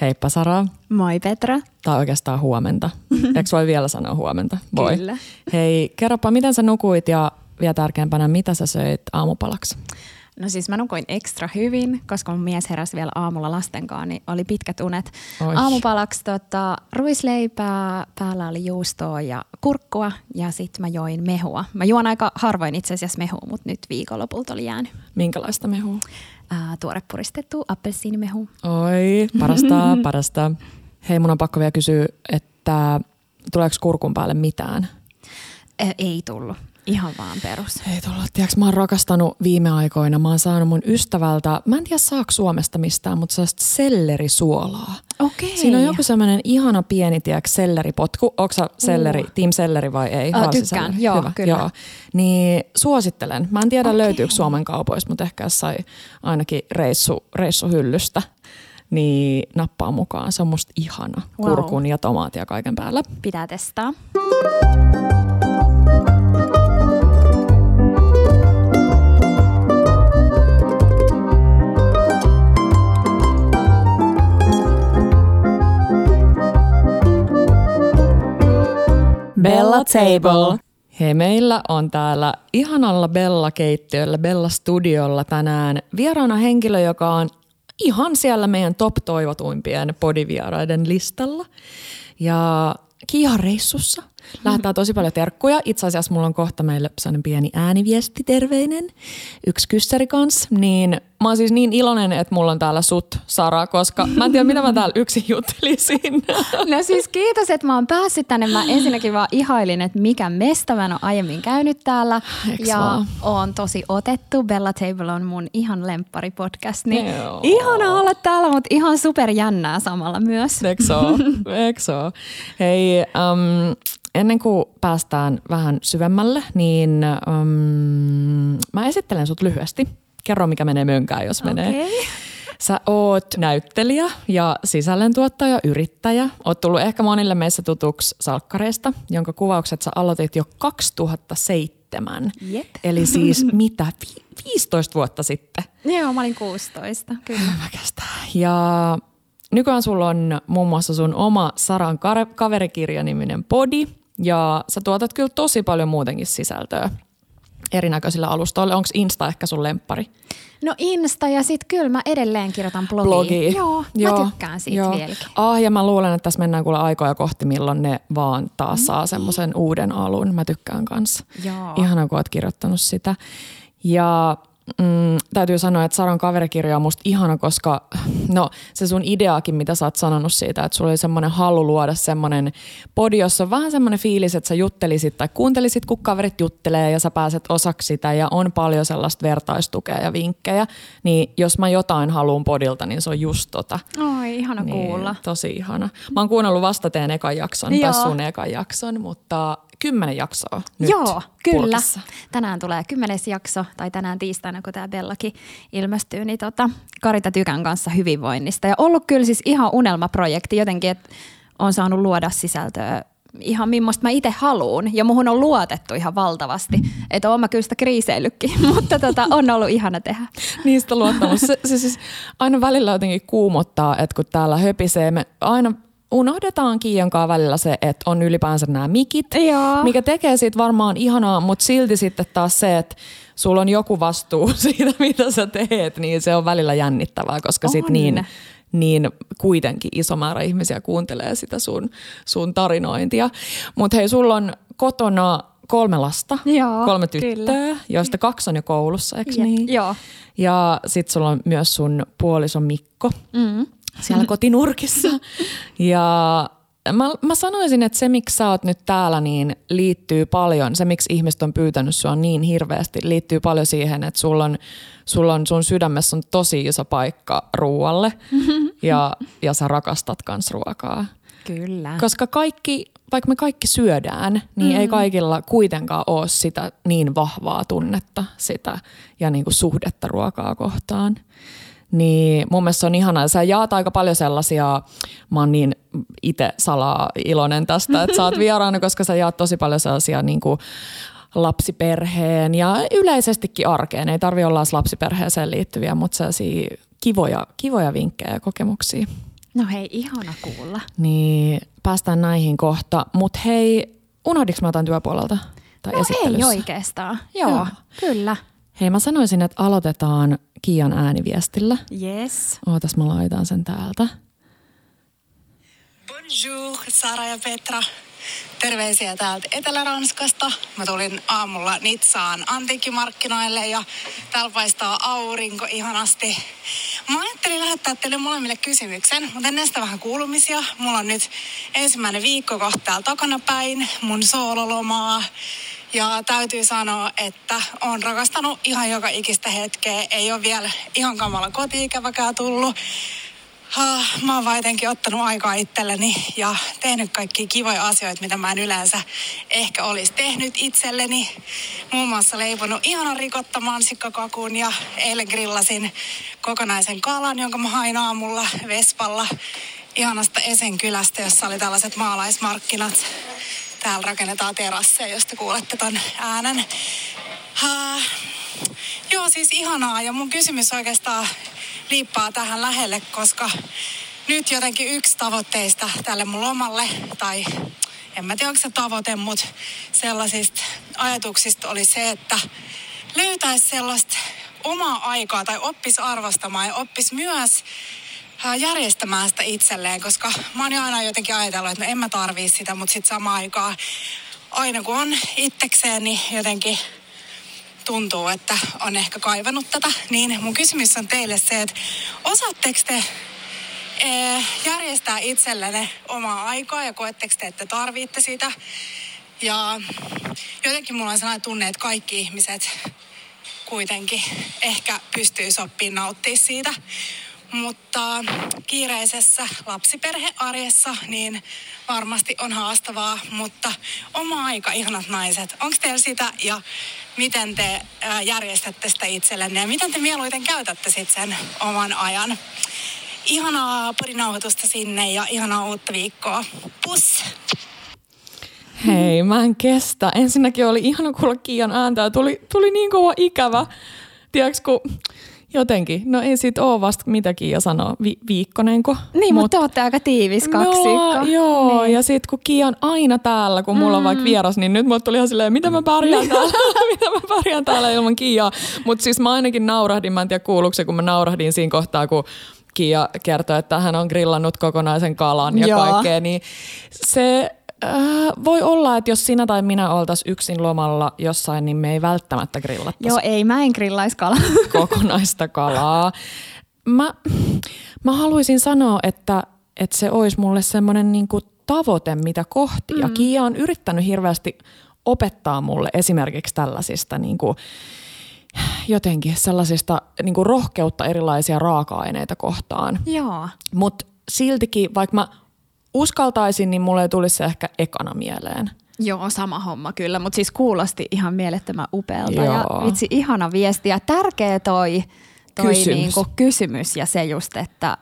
Heippa Sara. Moi Petra. Tai oikeastaan huomenta. Eikö voi vielä sanoa huomenta? Voi. Kyllä. Hei, kerropa, miten sä nukuit ja vielä tärkeämpänä, mitä sä söit aamupalaksi? No siis mä nukuin ekstra hyvin, koska mun mies heräsi vielä aamulla lastenkaan, niin oli pitkät unet. Oi. Aamupalaksi tota, ruisleipää, päällä oli juustoa ja kurkkua ja sitten mä join mehua. Mä juon aika harvoin itse asiassa mehua, mutta nyt viikonlopulta oli jäänyt. Minkälaista mehua? Ää, tuore puristettu appelsiinimehu. Oi, parasta, parasta. Hei, mun on pakko vielä kysyä, että tuleeko kurkun päälle mitään? Ei tullut. Ihan vaan perus. Ei tullut. Tiedätkö, mä oon rakastanut viime aikoina. Mä oon saanut mun ystävältä, mä en tiedä saako Suomesta mistään, mutta sellaista sellerisuolaa. Okei. Siinä on joku semmoinen ihana pieni, tiedätkö, selleripotku. Onko sä selleri, uh. team selleri vai ei? Valsiselleri. tykkään, joo, Hyvä, kyllä. Joo. Niin suosittelen. Mä en tiedä Okei. löytyykö Suomen kaupoista, mutta ehkä sai ainakin reissu, reissuhyllystä. Niin nappaa mukaan. Se on musta ihana. Wow. Kurkun ja tomaatia kaiken päällä. Pitää testaa. Bella Table. Hei, meillä on täällä ihanalla Bella-keittiöllä, Bella-studiolla tänään vieraana henkilö, joka on ihan siellä meidän top-toivotuimpien podivieraiden listalla. Ja Kia-reissussa lähetään tosi paljon terkkuja. Itse asiassa mulla on kohta meille sellainen pieni ääniviesti terveinen. Yksi kyssäri kanssa. Niin mä oon siis niin iloinen, että mulla on täällä sut, Sara, koska mä en tiedä, mitä mä täällä yksin juttelisin. No siis kiitos, että mä oon päässyt tänne. Mä ensinnäkin vaan ihailin, että mikä mesta mä en ole aiemmin käynyt täällä. Eiks ja vaan? oon tosi otettu. Bella Table on mun ihan lemppari podcast. Niin Joo. ihana olla täällä, mutta ihan super jännää samalla myös. Eikö se? Hei, um, ennen kuin päästään vähän syvemmälle, niin um, mä esittelen sut lyhyesti. Kerro, mikä menee mönkään, jos menee. Okei. Sä oot näyttelijä ja sisällöntuottaja, yrittäjä. Oot tullut ehkä monille meissä tutuksi salkkareista, jonka kuvaukset sä aloitit jo 2007. Jep. Eli siis mitä, vi- 15 vuotta sitten. Joo, mä olin 16, kyllä. Väkästä. Ja nykyään sulla on muun muassa sun oma Saran kare- kaverikirja-niminen podi. Ja sä tuotat kyllä tosi paljon muutenkin sisältöä erinäköisillä alustoilla. Onko Insta ehkä sun lemppari? No Insta ja sit kyllä mä edelleen kirjoitan blogia. Blogi. Joo, mä tykkään siitä joo. vieläkin. Ah, ja mä luulen, että tässä mennään kuule aikoja kohti, milloin ne vaan taas saa semmoisen uuden alun. Mä tykkään kanssa. Joo. Ihana, kun oot kirjoittanut sitä. Ja mm, täytyy sanoa, että Saran kaverikirja on musta ihana, koska no se sun ideakin, mitä sä oot sanonut siitä, että sulla oli semmoinen halu luoda semmoinen podi, jossa on vähän semmoinen fiilis, että sä juttelisit tai kuuntelisit, kun kaverit juttelee ja sä pääset osaksi sitä ja on paljon sellaista vertaistukea ja vinkkejä. Niin jos mä jotain haluan podilta, niin se on just tota. Oi, ihana kuulla. Tosi ihana. Mä oon kuunnellut vasta teidän ekan jakson, tai sun ekan jakson, mutta kymmenen jaksoa nyt Joo, kyllä. pulkassa. Tänään tulee kymmenes jakso, tai tänään tiistaina, kun tämä Bellakin ilmestyy, niin tota, Karita Tykän kanssa hyvinvoinnista. Ja ollut kyllä siis ihan unelmaprojekti jotenkin, että on saanut luoda sisältöä ihan millaista mä itse haluun. Ja muhun on luotettu ihan valtavasti. Että oon mä kyllä sitä kriiseillytkin, mutta tota, on ollut ihana tehdä. Niistä luottamus. Se, se siis aina välillä jotenkin kuumottaa, että kun täällä höpisee, me aina unohdetaan Kiian kanssa välillä se, että on ylipäänsä nämä mikit, Joo. mikä tekee siitä varmaan ihanaa, mutta silti sitten taas se, että sulla on joku vastuu siitä, mitä sä teet, niin se on välillä jännittävää, koska sit On. niin, niin kuitenkin iso määrä ihmisiä kuuntelee sitä sun, sun tarinointia. Mutta hei, sulla on kotona kolme lasta, Joo, kolme kyllä. tyttöä, joista kaksi on jo koulussa, eikö Jep, niin? joo. Ja sitten sulla on myös sun puoliso Mikko Mm. Siellä kotinurkissa. Ja mä, mä sanoisin, että se miksi sä oot nyt täällä, niin liittyy paljon, se miksi ihmiset on pyytänyt sua niin hirveästi, liittyy paljon siihen, että sulla on, sulla on sun sydämessä on tosi iso paikka ruualle ja, ja sä rakastat kans ruokaa. Kyllä. Koska kaikki, vaikka me kaikki syödään, niin mm. ei kaikilla kuitenkaan ole sitä niin vahvaa tunnetta sitä ja niin kuin suhdetta ruokaa kohtaan. Niin mun mielestä se on ihanaa. Sä jaat aika paljon sellaisia, mä oon niin itse salaa iloinen tästä, että sä oot vieraana, koska sä jaat tosi paljon sellaisia niin kuin lapsiperheen ja yleisestikin arkeen. Ei tarvi olla lapsiperheeseen liittyviä, mutta sellaisia kivoja, kivoja vinkkejä ja kokemuksia. No hei, ihana kuulla. Niin päästään näihin kohta. Mutta hei, unohdinko mä jotain työpuolelta? Tai No ei oikeastaan. Joo, Joo. kyllä. Hei, mä sanoisin, että aloitetaan Kian ääniviestillä. Yes. Ootas, mä laitan sen täältä. Bonjour, Sara ja Petra. Terveisiä täältä Etelä-Ranskasta. Mä tulin aamulla Nitsaan antiikkimarkkinoille ja täällä paistaa aurinko ihanasti. Mä ajattelin lähettää teille molemmille kysymyksen, mutta ennen sitä vähän kuulumisia. Mulla on nyt ensimmäinen viikko kohta täällä takana päin, mun soololomaa. Ja täytyy sanoa, että on rakastanut ihan joka ikistä hetkeä. Ei ole vielä ihan kamala koti-ikäväkään tullut. Ah, Mä oon vaan ottanut aikaa itselleni ja tehnyt kaikki kivoja asioita, mitä mä en yleensä ehkä olisi tehnyt itselleni. Muun muassa leiponut ihanan rikotta mansikkakakun ja eilen grillasin kokonaisen kalan, jonka mä hain aamulla Vespalla ihanasta Esen kylästä, jossa oli tällaiset maalaismarkkinat. Täällä rakennetaan terasseja, josta kuulette ton äänen. Ah, Joo, siis ihanaa. Ja mun kysymys oikeastaan liippaa tähän lähelle, koska nyt jotenkin yksi tavoitteista tälle mun lomalle, tai en mä tiedä onko se tavoite, mutta sellaisista ajatuksista oli se, että löytäisi sellaista omaa aikaa tai oppis arvostamaan ja oppis myös järjestämään sitä itselleen, koska mä oon jo aina jotenkin ajatellut, että no en mä tarvii sitä, mutta sitten samaan aikaan aina kun on itsekseen, niin jotenkin tuntuu, että on ehkä kaivannut tätä, niin mun kysymys on teille se, että osaatteko te eh, järjestää itsellenne omaa aikaa ja koetteko te, että tarvitte sitä? Ja jotenkin mulla on sellainen tunne, että kaikki ihmiset kuitenkin ehkä pystyy soppiin nauttia siitä. Mutta kiireisessä lapsiperhearjessa niin varmasti on haastavaa, mutta oma aika, ihanat naiset. Onko teillä sitä ja miten te järjestätte sitä itsellenne ja miten te mieluiten käytätte sitten sen oman ajan? Ihanaa porinauhoitusta sinne ja ihanaa uutta viikkoa. Pus! Hei, mä en kestä. Ensinnäkin oli ihana kuulla Kian ääntä tuli, tuli niin kova ikävä. Tiedätkö, kun jotenkin, no ei sit oo vasta mitä Kiia sanoo, vi- viikkonenko. Niin, mutta te olette aika tiivis kaksikko. No, joo, Niin. ja sit kun Kiia on aina täällä, kun mulla on vaikka vieras, niin nyt mulle tuli ihan silleen, mitä mä pärjään täällä, mitä mä pärjään täällä ilman Kiaa. Mutta siis mä ainakin naurahdin, mä en tiedä kuuluuko se, kun mä naurahdin siinä kohtaa, kun Kiia kertoi, että hän on grillannut kokonaisen kalan ja Joo. kaikkea, niin se äh, voi olla, että jos sinä tai minä oltaisiin yksin lomalla jossain, niin me ei välttämättä grillattaisi Joo, ei, mä en grillais kalaa. kokonaista kalaa. Mä, mä haluaisin sanoa, että, että se olisi mulle semmoinen niinku tavoite, mitä kohti. Mm. Ja Kiia on yrittänyt hirveästi opettaa mulle esimerkiksi tällaisista niinku, jotenkin sellaisista niinku rohkeutta erilaisia raaka-aineita kohtaan. Joo. Mutta siltikin, vaikka mä uskaltaisin, niin mulle ei tulisi se ehkä ekana mieleen. Joo, sama homma kyllä, mutta siis kuulosti ihan mielettömän upealta ja Joo. vitsi ihana viesti ja tärkeä toi, toi Kysymys. Niinku kysymys ja se just, että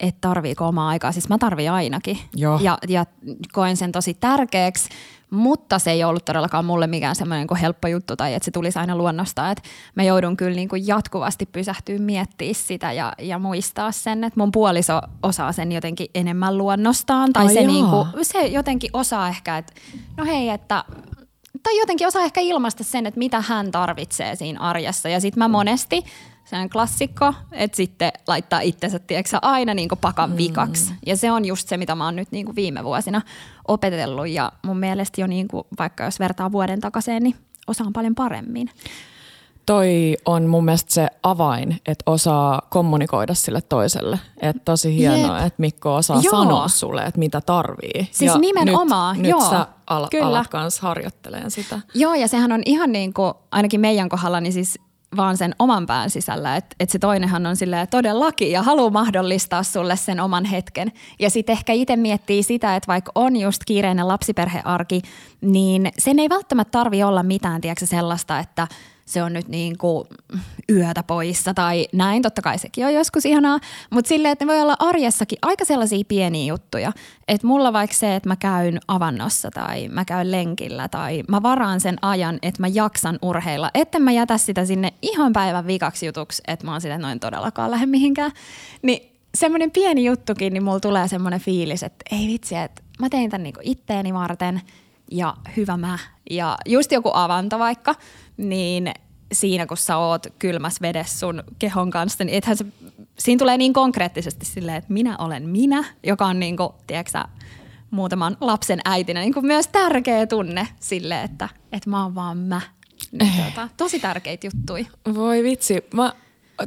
et tarviiko omaa aikaa. Siis mä tarvin ainakin Joo. ja, ja koen sen tosi tärkeäksi, mutta se ei ollut todellakaan mulle mikään semmoinen niin helppo juttu tai että se tulisi aina luonnosta. Että mä joudun kyllä niin kuin jatkuvasti pysähtyä miettimään sitä ja, ja muistaa sen, että mun puoliso osaa sen jotenkin enemmän luonnostaan. Tai Ai se, niin kuin, se jotenkin osaa ehkä, että no hei, että tai jotenkin osaa ehkä ilmaista sen, että mitä hän tarvitsee siinä arjessa. Ja sitten mä monesti, se on klassikko, että sitten laittaa itsensä tiedätkö, aina niin pakan vikaksi. Ja se on just se, mitä mä oon nyt niin viime vuosina opetellut. Ja mun mielestä jo niin kuin, vaikka jos vertaa vuoden takaisin, niin osaan paljon paremmin. Toi on mun mielestä se avain, että osaa kommunikoida sille toiselle. Että tosi hienoa, Jep. että Mikko osaa Joo. sanoa sulle, että mitä tarvii. Siis nimenomaan, nyt, joo, Nyt sä al- kyllä. alat kanssa harjoitteleen sitä. Joo, ja sehän on ihan niin kuin, ainakin meidän kohdalla, niin siis vaan sen oman pään sisällä, että et se toinenhan on silleen todellakin ja haluaa mahdollistaa sulle sen oman hetken. Ja sitten ehkä itse miettii sitä, että vaikka on just kiireinen lapsiperhearki, niin sen ei välttämättä tarvi olla mitään, tiedätkö, sellaista, että se on nyt niin kuin yötä poissa tai näin. Totta kai sekin on joskus ihanaa, mutta silleen, että ne voi olla arjessakin aika sellaisia pieniä juttuja. Että mulla vaikka se, että mä käyn avannossa tai mä käyn lenkillä tai mä varaan sen ajan, että mä jaksan urheilla. Että mä jätä sitä sinne ihan päivän vikaksi jutuksi, että mä oon sitä noin todellakaan lähde mihinkään. Niin semmoinen pieni juttukin, niin mulla tulee semmoinen fiilis, että ei vitsi, että mä tein tämän niinku itteeni varten ja hyvä mä. Ja just joku avanto vaikka, niin siinä kun sä oot kylmäs vedessä sun kehon kanssa, niin ethän se, siinä tulee niin konkreettisesti silleen, että minä olen minä, joka on niinku, tiedätkö muutaman lapsen äitinä niin kuin myös tärkeä tunne sille, että, että mä oon vaan mä. Niin, tuota, tosi tärkeitä juttuja. Voi vitsi, mä,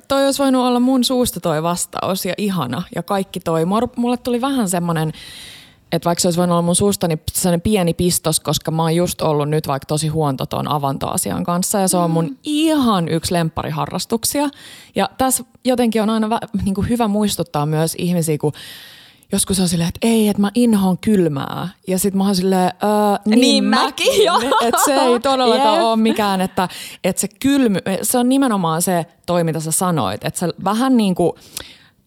toi olisi voinut olla mun suusta toi vastaus ja ihana ja kaikki toi. Mulle tuli vähän semmoinen, että vaikka se olisi voinut olla mun suusta, niin sellainen pieni pistos, koska mä oon just ollut nyt vaikka tosi huonto ton avantoasian kanssa ja se on mun mm. ihan yksi lemppariharrastuksia. Ja tässä jotenkin on aina vä, niin kuin hyvä muistuttaa myös ihmisiä, kun joskus on silleen, että ei, että mä inhoan kylmää. Ja sit mä oon silleen, niin, niin mäkin, joo. Että se ei todellakaan yep. ole mikään, että, että se kylmy, se on nimenomaan se toi, mitä sä sanoit. Että se vähän niin kuin,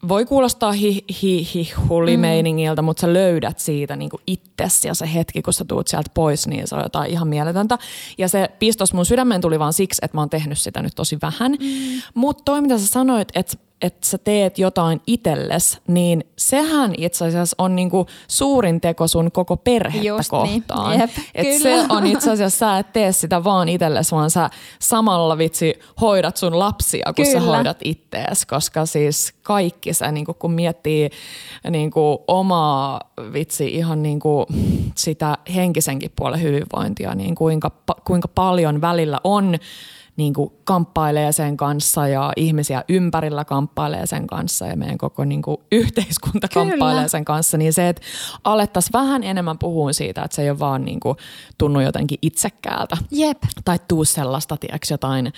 voi kuulostaa hi, hi, hi hulimeiningiltä, mm. mutta sä löydät siitä niin kuin itsesi ja se hetki, kun sä tuut sieltä pois, niin se on jotain ihan mieletöntä. Ja se pistos mun sydämeen tuli vaan siksi, että mä oon tehnyt sitä nyt tosi vähän. Mm. Mutta toi, mitä sä sanoit, että että sä teet jotain itselles, niin sehän itse asiassa on niinku suurin teko sun koko perhettä Just niin. kohtaan. Niin. Jep, et se on itse asiassa, sä et tee sitä vaan itsellesi, vaan sä samalla vitsi hoidat sun lapsia, kun kyllä. sä hoidat ittees, koska siis kaikki se, niinku, kun miettii niinku, omaa vitsi ihan niinku, sitä henkisenkin puolen hyvinvointia, niin kuinka, kuinka paljon välillä on niin kuin kamppailee sen kanssa ja ihmisiä ympärillä kamppailee sen kanssa ja meidän koko niin kuin yhteiskunta Kyllä. kamppailee sen kanssa, niin se, että alettaisiin vähän enemmän puhua siitä, että se ei ole vaan niin kuin tunnu jotenkin itsekkäältä. Jep. Tai tuu sellaista, tiedätkö, jotain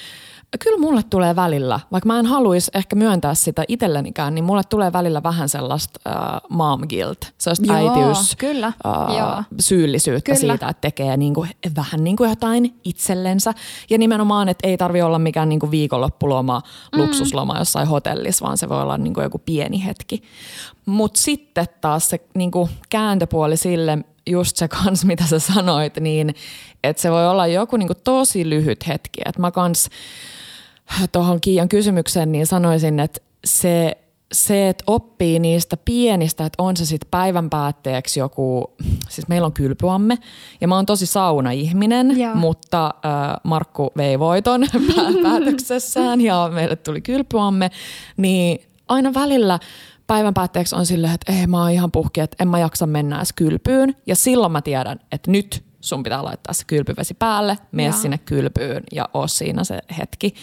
kyllä mulle tulee välillä, vaikka mä en haluaisi ehkä myöntää sitä itsellenikään, niin mulle tulee välillä vähän sellaista uh, mom guilt, sellaista Joo, äitiys, kyllä. Uh, Joo. syyllisyyttä kyllä. siitä, että tekee niinku, vähän niin kuin jotain itsellensä. Ja nimenomaan, että ei tarvi olla mikään niinku viikonloppuloma, mm. luksusloma jossain hotellissa, vaan se voi olla niinku joku pieni hetki. Mutta sitten taas se niinku kääntöpuoli sille, just se kans, mitä sä sanoit, niin että se voi olla joku niinku tosi lyhyt hetki. Että mä kans tuohon Kiian kysymykseen, niin sanoisin, että se, se, että oppii niistä pienistä, että on se sitten päivän päätteeksi joku, siis meillä on kylpyamme ja mä oon tosi sauna-ihminen, Joo. mutta äh, Markku vei voiton päätöksessään ja meille tuli kylpyamme, niin aina välillä päivän päätteeksi on silleen, että ei mä oon ihan puhki, että en mä jaksa mennä edes kylpyyn ja silloin mä tiedän, että nyt sun pitää laittaa se kylpyvesi päälle, mene sinne kylpyyn ja oo siinä se hetki.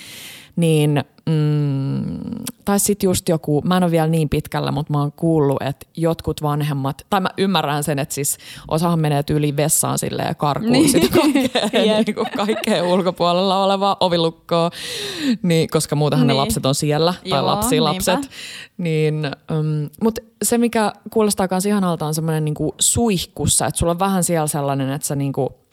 Niin, mm, tai sitten just joku, mä en ole vielä niin pitkällä, mutta mä oon kuullut, että jotkut vanhemmat, tai mä ymmärrän sen, että siis osahan menee yli vessaan sille ja karkuun niin. sitä kaikkea, niin kuin kaikkea ulkopuolella olevaa ovilukkoa, niin, koska muutenhan niin. ne lapset on siellä, tai Joo, lapsilapset. Niin, um, mutta se, mikä kuulostaa myös ihanalta, on semmoinen niinku suihkussa, että sulla on vähän siellä sellainen, että sä niinku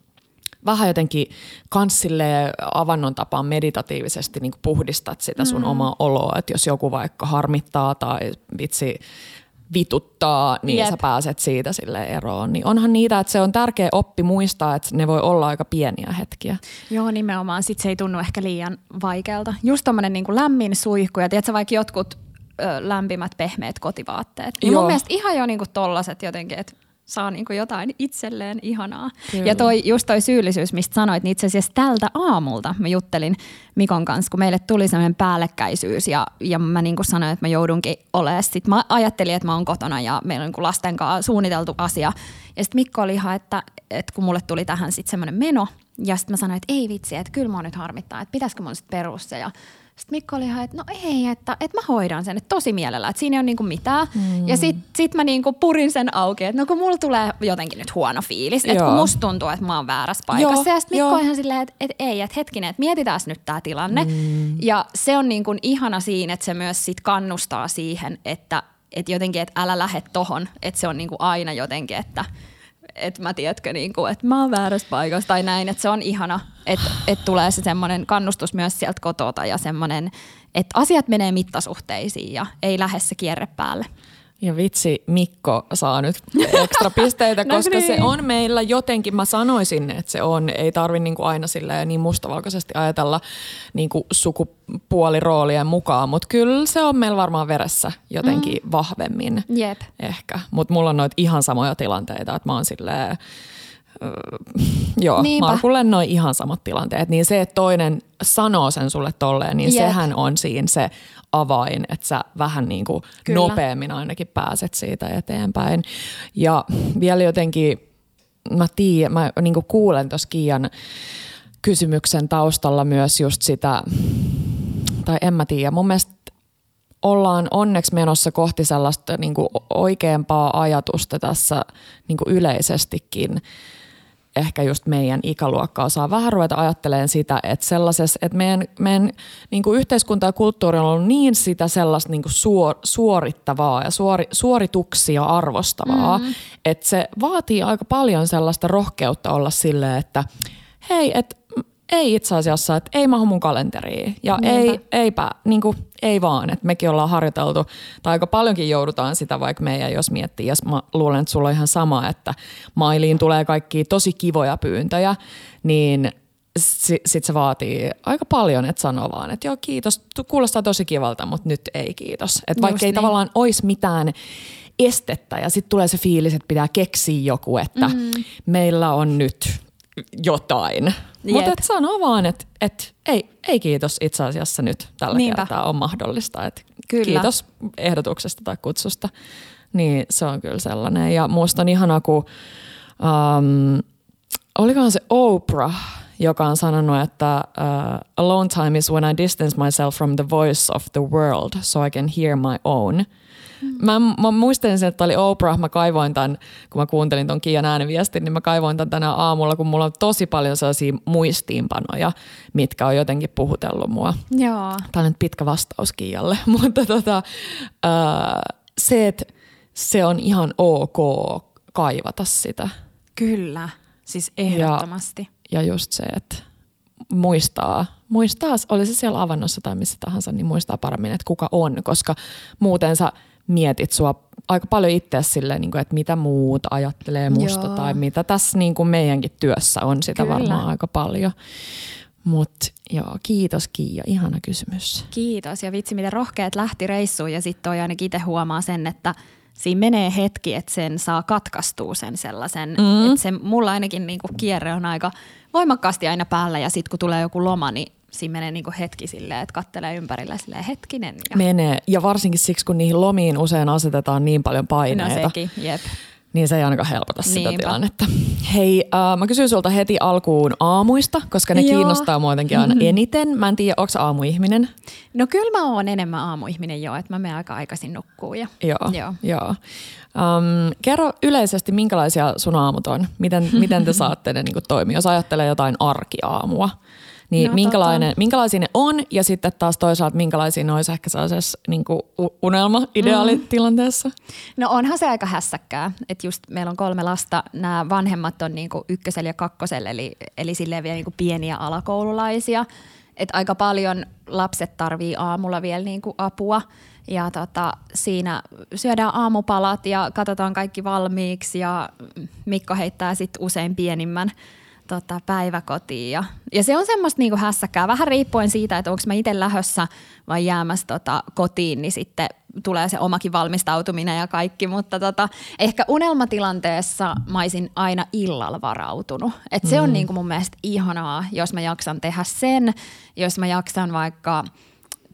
vähän jotenkin kanssille avannon tapaan meditatiivisesti niin puhdistat sitä sun mm. omaa oloa, että jos joku vaikka harmittaa tai vitsi vituttaa, niin Jep. sä pääset siitä sille eroon. Niin onhan niitä, että se on tärkeä oppi muistaa, että ne voi olla aika pieniä hetkiä. Joo, nimenomaan. Sitten se ei tunnu ehkä liian vaikealta. Just tommonen niin kuin lämmin suihku ja tiedätkö, vaikka jotkut ö, lämpimät, pehmeät kotivaatteet. Niin Joo. mun mielestä ihan jo niin kuin tollaset jotenkin, että saa niinku jotain itselleen ihanaa. Kyllä. Ja toi, just toi syyllisyys, mistä sanoit, niin itse asiassa tältä aamulta mä juttelin Mikon kanssa, kun meille tuli sellainen päällekkäisyys ja, ja mä niinku sanoin, että mä joudunkin olemaan. Sitten mä ajattelin, että mä oon kotona ja meillä on niinku lasten kanssa suunniteltu asia. Ja sitten Mikko oli ihan, että, että kun mulle tuli tähän sitten semmoinen meno, ja sitten mä sanoin, että ei vitsi, että kyllä mä nyt harmittaa, että pitäisikö mun sitten perussa. Ja sitten Mikko oli ihan, että no ei, että, että mä hoidan sen, että tosi mielellä, että siinä ei ole niinku mitään. Mm. Ja sitten sit mä niinku purin sen auki, että no kun mulla tulee jotenkin nyt huono fiilis, että kun musta tuntuu, että mä oon väärässä paikassa. Joo, ja sitten Mikko ihan silleen, että, että ei, että hetkinen, että mietitään nyt tämä tilanne. Mm. Ja se on niinku ihana siinä, että se myös sit kannustaa siihen, että, että jotenkin, että älä lähde tohon, että se on niinku aina jotenkin, että – että mä tiedätkö, niin kuin, että mä oon väärässä paikassa tai näin, että se on ihana, että, että tulee se semmoinen kannustus myös sieltä kotota ja semmoinen, että asiat menee mittasuhteisiin ja ei lähde se kierre päälle. Ja vitsi, Mikko saa nyt ekstra pisteitä, No koska se niin. on meillä jotenkin, mä sanoisin, että se on, ei tarvi niinku aina silleen niin mustavalkoisesti ajatella niinku sukupuoliroolien mukaan, mutta kyllä se on meillä varmaan veressä jotenkin mm. vahvemmin Jep. ehkä. Mutta mulla on noita ihan samoja tilanteita, että mä oon silleen, joo, Niinpä. Markulle noin ihan samat tilanteet. Niin se, että toinen sanoo sen sulle tolleen, niin Jep. sehän on siinä se avain, että sä vähän niin kuin Kyllä. nopeammin ainakin pääset siitä eteenpäin. Ja vielä jotenkin, mä tiedän, mä niin kuin kuulen tuossa Kiian kysymyksen taustalla myös just sitä, tai en mä tiedä, mun mielestä ollaan onneksi menossa kohti sellaista niin kuin oikeampaa ajatusta tässä niin kuin yleisestikin. Ehkä just meidän ikäluokka osaa vähän ruveta ajattelemaan sitä, että sellaisessa, että meidän, meidän niin kuin yhteiskunta ja kulttuuri on ollut niin sitä sellaista niin kuin suor, suorittavaa ja suori, suorituksia arvostavaa, mm. että se vaatii aika paljon sellaista rohkeutta olla silleen, että hei, että ei itse asiassa, että ei mahu mun kalenteriin ja ei, Niinpä. eipä, niin kuin, ei vaan, että mekin ollaan harjoiteltu, tai aika paljonkin joudutaan sitä vaikka meidän, jos miettii, jos mä luulen, että sulla on ihan sama, että mailiin tulee kaikki tosi kivoja pyyntöjä, niin si- sit se vaatii aika paljon, että sanoo vaan, että joo kiitos, kuulostaa tosi kivalta, mutta nyt ei kiitos. Että vaikka Just ei niin. tavallaan olisi mitään estettä ja sitten tulee se fiilis, että pitää keksiä joku, että mm. meillä on nyt jotain. Mutta et sanoo vaan, että et, ei, ei kiitos itse asiassa nyt tällä Niinpä. kertaa on mahdollista. Et Kyllä. Kiitos ehdotuksesta tai kutsusta. Niin se on kyllä sellainen. Ja musta on ihanaa, kun um, olikohan se Oprah, joka on sanonut, että uh, alone time is when I distance myself from the voice of the world so I can hear my own. Mä, mä muistelin sen, että oli Oprah, mä kaivoin tämän, kun mä kuuntelin ton Kiian ääniviestin, niin mä kaivoin tämän tänään aamulla, kun mulla on tosi paljon sellaisia muistiinpanoja, mitkä on jotenkin puhutellut mua. Joo. Tämä on nyt pitkä vastaus Kiialle, mutta tota, ää, se, että se on ihan ok kaivata sitä. Kyllä. Siis ehdottomasti. Ja just se, että muistaa, muistaa, oli se siellä avannossa tai missä tahansa, niin muistaa paremmin, että kuka on, koska muuten sä mietit sua aika paljon itse silleen, niin kuin, että mitä muut ajattelee musta Joo. tai mitä tässä niin kuin meidänkin työssä on sitä Kyllä. varmaan aika paljon. Mutta joo, kiitos Kiia, ihana kysymys. Kiitos ja vitsi miten rohkeat lähti reissuun ja sitten toi ainakin itse huomaa sen, että siinä menee hetki, että sen saa katkaistua sen sellaisen, mm. että se mulla ainakin niinku kierre on aika voimakkaasti aina päällä ja sitten kun tulee joku loma, niin siinä menee niinku hetki silleen, että kattelee ympärillä silleen hetkinen. Ja Menee, ja varsinkin siksi, kun niihin lomiin usein asetetaan niin paljon no paineita. sekin, jep. Niin se ei ainakaan helpota sitä Niinpä. tilannetta. Hei, äh, mä kysyn sulta heti alkuun aamuista, koska ne Joo. kiinnostaa mua jotenkin aina eniten. Mä en tiedä, onko aamuihminen? No kyllä mä oon enemmän aamuihminen jo, että mä menen aika aikaisin nukkuu. Ja, Joo. Joo. joo. Um, kerro yleisesti, minkälaisia sun aamut on? Miten, miten te saatte ne niin toimia? Jos ajattelee jotain arkiaamua, niin No, minkälainen, minkälaisia ne on? Ja sitten taas toisaalta, minkälaisia ne olisi ehkä sellaisessa niin unelma-ideaalitilanteessa? No onhan se aika hässäkkää, että just meillä on kolme lasta, nämä vanhemmat on niinku ykkösellä ja kakkosella, eli, eli silleen vielä niinku pieniä alakoululaisia. Et aika paljon lapset tarvii aamulla vielä niinku apua ja tota, siinä syödään aamupalat ja katsotaan kaikki valmiiksi ja Mikko heittää sitten usein pienimmän tota, päiväkotiin. Ja, ja se on semmoista niinku hässäkkää, vähän riippuen siitä, että onko mä itse lähössä vai jäämässä tota, kotiin, niin sitten tulee se omakin valmistautuminen ja kaikki, mutta tota, ehkä unelmatilanteessa mä olisin aina illalla varautunut. Et se on niinku mun mielestä ihanaa, jos mä jaksan tehdä sen, jos mä jaksan vaikka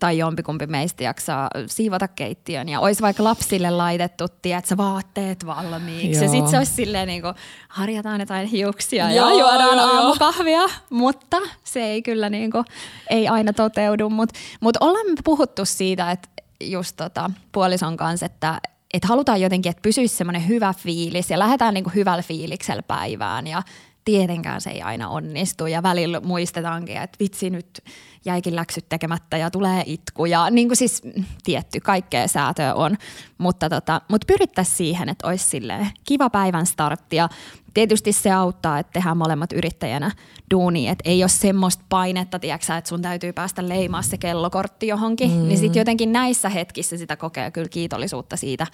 tai jompikumpi meistä jaksaa siivota keittiön ja olisi vaikka lapsille laitettu, tiedätkö, vaatteet valmiiksi. Ja Joo. sitten se olisi silleen niin kuin, harjataan jotain hiuksia Joo, ja juodaan joo, aamukahvia, mutta se ei kyllä niin kuin, ei aina toteudu. Mutta mut ollaan me puhuttu siitä, että just tota, puolison kanssa, että et halutaan jotenkin, että pysyisi semmoinen hyvä fiilis ja lähdetään niin kuin hyvällä fiiliksellä päivään ja tietenkään se ei aina onnistu ja välillä muistetaankin, että vitsi nyt jäikin läksyt tekemättä ja tulee itku. Ja niin kuin siis mm, tietty kaikkea säätöä on, mutta, tota, mutta pyrittäisiin siihen, että olisi kiva päivän startti. Ja tietysti se auttaa, että tehdään molemmat yrittäjänä duuni, että ei ole semmoista painetta, tiiäksä, että sun täytyy päästä leimaa se kellokortti johonkin, mm. niin sitten jotenkin näissä hetkissä sitä kokee kyllä kiitollisuutta siitä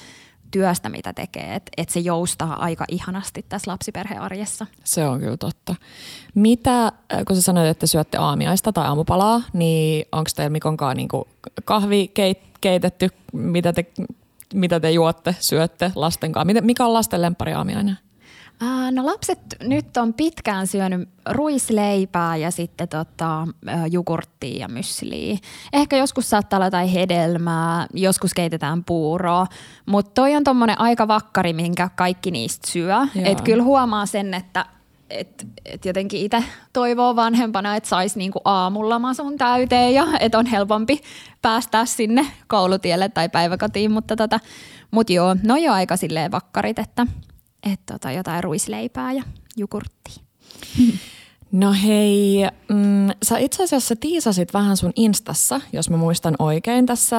työstä, mitä tekee. Että et se joustaa aika ihanasti tässä lapsiperhearjessa. Se on kyllä totta. Mitä, kun sä sanoit, että syötte aamiaista tai aamupalaa, niin onko teillä Mikonkaan niin kahvi keit, keitetty? Mitä te, mitä te juotte, syötte lasten kanssa? Mikä on lasten lemppari aamiainen? No lapset nyt on pitkään syönyt ruisleipää ja sitten tota, jogurttia ja mysliä. Ehkä joskus saattaa olla jotain hedelmää, joskus keitetään puuroa, mutta toi on tommonen aika vakkari, minkä kaikki niistä syö. Et kyllä huomaa sen, että et, et jotenkin itse toivoo vanhempana, että saisi niinku aamulla masun täyteen ja että on helpompi päästä sinne koulutielle tai päiväkotiin, mutta tota, mut joo, no jo aika silleen vakkarit, että – että tota, jotain ruisleipää ja jukurttia. No hei, mm, sä itse asiassa tiisasit vähän sun Instassa, jos mä muistan oikein tässä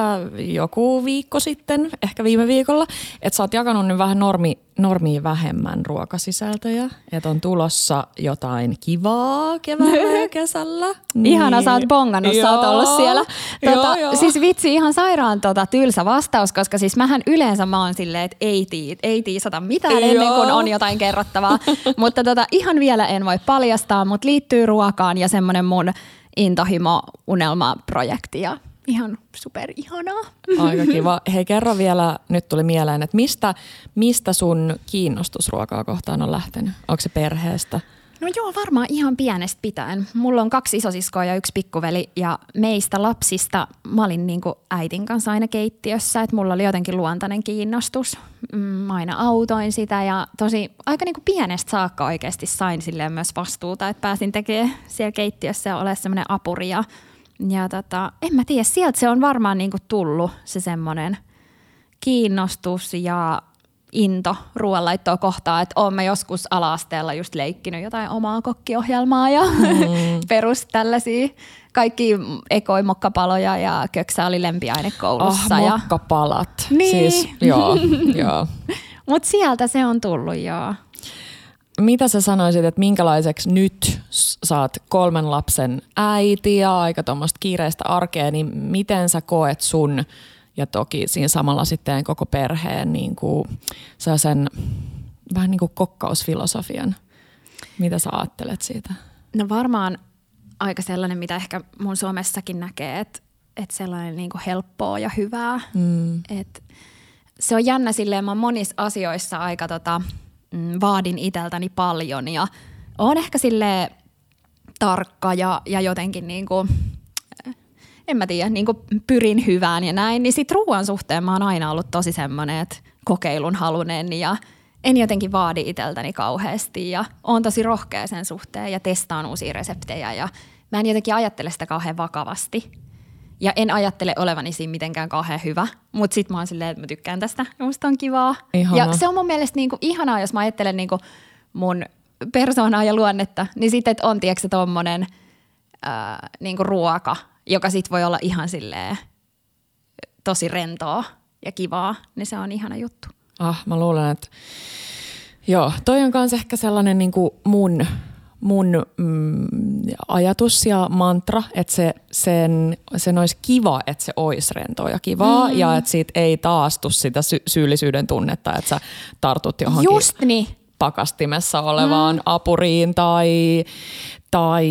joku viikko sitten, ehkä viime viikolla, että sä oot jakanut nyt vähän normi, normia vähemmän ruokasisältöjä, että on tulossa jotain kivaa keväällä ja kesällä. Niin. Ihana, sä oot bongannut, joo, sä oot ollut siellä. Tota, joo, joo. Siis vitsi, ihan sairaan tota, tylsä vastaus, koska siis mähän yleensä mä oon silleen, että ei, tii, ei tiisata mitään joo. ennen kuin on jotain kerrottavaa. mutta tota, ihan vielä en voi paljastaa, mutta liittyy ruokaan ja semmoinen mun intohimo-unelma-projekti ja ihan super ihanaa. Aika kiva. Hei kerro vielä, nyt tuli mieleen, että mistä, mistä sun kiinnostus ruokaa kohtaan on lähtenyt? Onko se perheestä? No joo, varmaan ihan pienestä pitäen. Mulla on kaksi isosiskoa ja yksi pikkuveli ja meistä lapsista mä olin niin äitin kanssa aina keittiössä, että mulla oli jotenkin luontainen kiinnostus. Mm, mä aina autoin sitä ja tosi aika niin pienestä saakka oikeasti sain silleen myös vastuuta, että pääsin tekemään siellä keittiössä ja olemaan semmoinen apuri ja, ja tota, en mä tiedä, sieltä se on varmaan niin tullut se semmoinen kiinnostus ja into ruoanlaittoa kohtaa, että oon mä joskus ala-asteella just leikkinyt jotain omaa kokkiohjelmaa ja mm. perus tällaisia kaikki ekoi mokkapaloja ja köksä oli lempiaine koulussa. Oh, mokkapalat. Ja... Niin. Siis, joo, joo. Mut sieltä se on tullut, joo. Mitä sä sanoisit, että minkälaiseksi nyt saat kolmen lapsen äiti ja aika tuommoista kiireistä arkea, niin miten sä koet sun ja toki siinä samalla sitten koko perheen niin kuin sen vähän niin kuin kokkausfilosofian. Mitä sä ajattelet siitä? No varmaan aika sellainen, mitä ehkä mun somessakin näkee, että, että sellainen niin kuin helppoa ja hyvää. Mm. Et se on jännä silleen, mä monissa asioissa aika tota, mm, vaadin iteltäni paljon ja on ehkä sille tarkka ja, ja jotenkin niin kuin en mä tiedä, niin pyrin hyvään ja näin, niin sit ruoan suhteen mä oon aina ollut tosi semmoinen, että kokeilun halunen ja en jotenkin vaadi iteltäni kauheasti ja oon tosi rohkea sen suhteen ja testaan uusia reseptejä ja mä en jotenkin ajattele sitä kauhean vakavasti. Ja en ajattele olevani siinä mitenkään kauhean hyvä, mutta sit mä oon silleen, että mä tykkään tästä ja musta on kivaa. Ihana. Ja se on mun mielestä niinku ihanaa, jos mä ajattelen niinku mun persoonaa ja luonnetta, niin sitten on tiedätkö tommonen ää, niinku ruoka, joka sitten voi olla ihan silleen tosi rentoa ja kivaa, niin se on ihana juttu. Ah, mä luulen, että joo, toi on myös ehkä sellainen niin kuin mun, mun mm, ajatus ja mantra, että se, sen, sen olisi kiva, että se olisi rentoa ja kivaa mm. ja että siitä ei taastu sitä sy- syyllisyyden tunnetta, että sä tartut johonkin Just niin. pakastimessa olevaan mm. apuriin tai, tai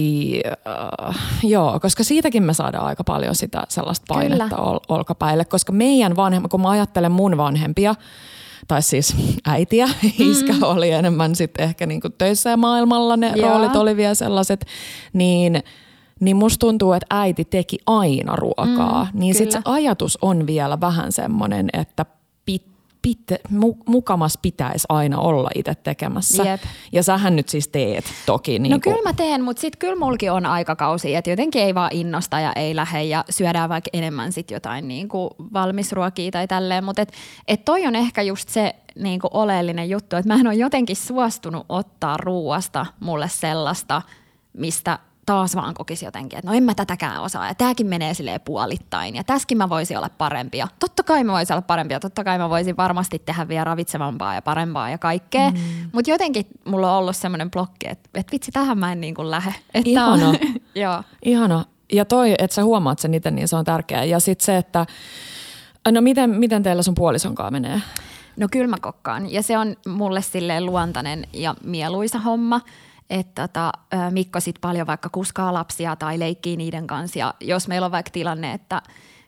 äh, joo, koska siitäkin me saadaan aika paljon sitä sellaista painetta ol, olkapäille, koska meidän vanhemmat, kun mä ajattelen mun vanhempia, tai siis äitiä, mm. iskä oli enemmän sitten ehkä niinku töissä ja maailmalla ne yeah. roolit oli vielä sellaiset, niin niin musta tuntuu, että äiti teki aina ruokaa. Mm, niin sitten se ajatus on vielä vähän semmoinen, että pit, mu, mukamas pitäisi aina olla itse tekemässä. Jep. Ja sähän nyt siis teet toki. Niin no kuin... kyllä mä teen, mutta sitten kyllä mulki on aikakausi, että jotenkin ei vaan innosta ja ei lähde ja syödään vaikka enemmän sit jotain niin kuin valmisruokia tai tälleen. Mutta et, et toi on ehkä just se niin kuin oleellinen juttu, että mä en ole jotenkin suostunut ottaa ruuasta mulle sellaista, mistä taas vaan kokisi jotenkin, että no en mä tätäkään osaa ja tämäkin menee silleen puolittain ja tässäkin mä voisin olla parempia. Totta kai mä voisin olla parempia, totta kai mä voisin varmasti tehdä vielä ravitsevampaa ja parempaa ja kaikkea, mm. mutta jotenkin mulla on ollut semmoinen blokki, että, että vitsi tähän mä en niin kuin lähde. Että Ihana. On, joo. Ihana. Ja toi, että sä huomaat sen itse, niin se on tärkeää. Ja sitten se, että no miten, miten teillä sun puolisonkaan menee? No kyllä mä kokkaan. Ja se on mulle silleen luontainen ja mieluisa homma. Että tota, Mikko sit paljon vaikka kuskaa lapsia tai leikkii niiden kanssa. Ja jos meillä on vaikka tilanne, että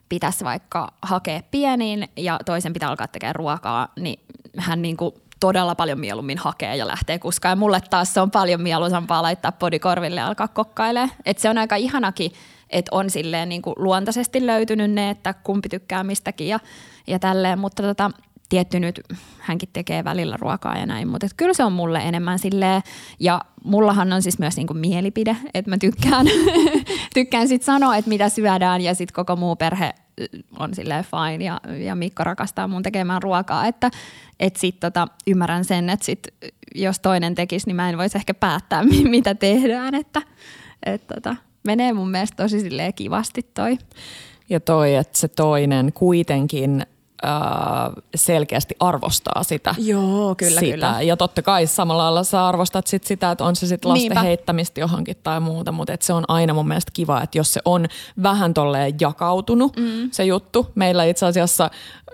pitäisi vaikka hakea pieniin ja toisen pitää alkaa tekemään ruokaa, niin hän niinku todella paljon mieluummin hakee ja lähtee kuskaan. Ja mulle taas se on paljon mieluisampaa laittaa podikorville ja alkaa kokkailemaan. Et se on aika ihanakin, että on silleen niin kuin luontaisesti löytynyt ne, että kumpi tykkää mistäkin ja, ja tälleen. Mutta tota, tietty nyt hänkin tekee välillä ruokaa ja näin, mutta kyllä se on mulle enemmän silleen, ja mullahan on siis myös niinku mielipide, että mä tykkään, tykkään sit sanoa, että mitä syödään ja sitten koko muu perhe on silleen fine ja, ja Mikko rakastaa mun tekemään ruokaa, että et sit tota, ymmärrän sen, että sit, jos toinen tekisi, niin mä en voisi ehkä päättää, mitä tehdään, että et tota, menee mun mielestä tosi silleen kivasti toi. Ja toi, että se toinen kuitenkin selkeästi arvostaa sitä. Joo, kyllä, sitä. kyllä. Ja totta kai samalla lailla sä arvostat sit sitä, että on se sitten lasten Niinpä. heittämistä johonkin tai muuta, mutta et se on aina mun mielestä kiva, että jos se on vähän tolleen jakautunut mm. se juttu. Meillä itse asiassa,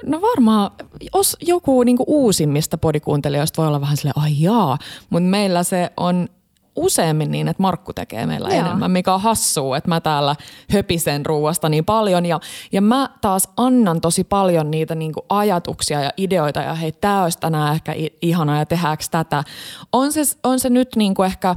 no varmaan, jos joku niinku uusimmista podikuuntelijoista voi olla vähän silleen, ai jaa, mutta meillä se on useammin niin, että Markku tekee meillä Joo. enemmän, mikä on hassua, että mä täällä höpisen ruuasta niin paljon. Ja, ja mä taas annan tosi paljon niitä niin kuin ajatuksia ja ideoita ja hei, tää olisi tänään ehkä ihanaa ja tehdäänkö tätä. On se, on se nyt niin kuin ehkä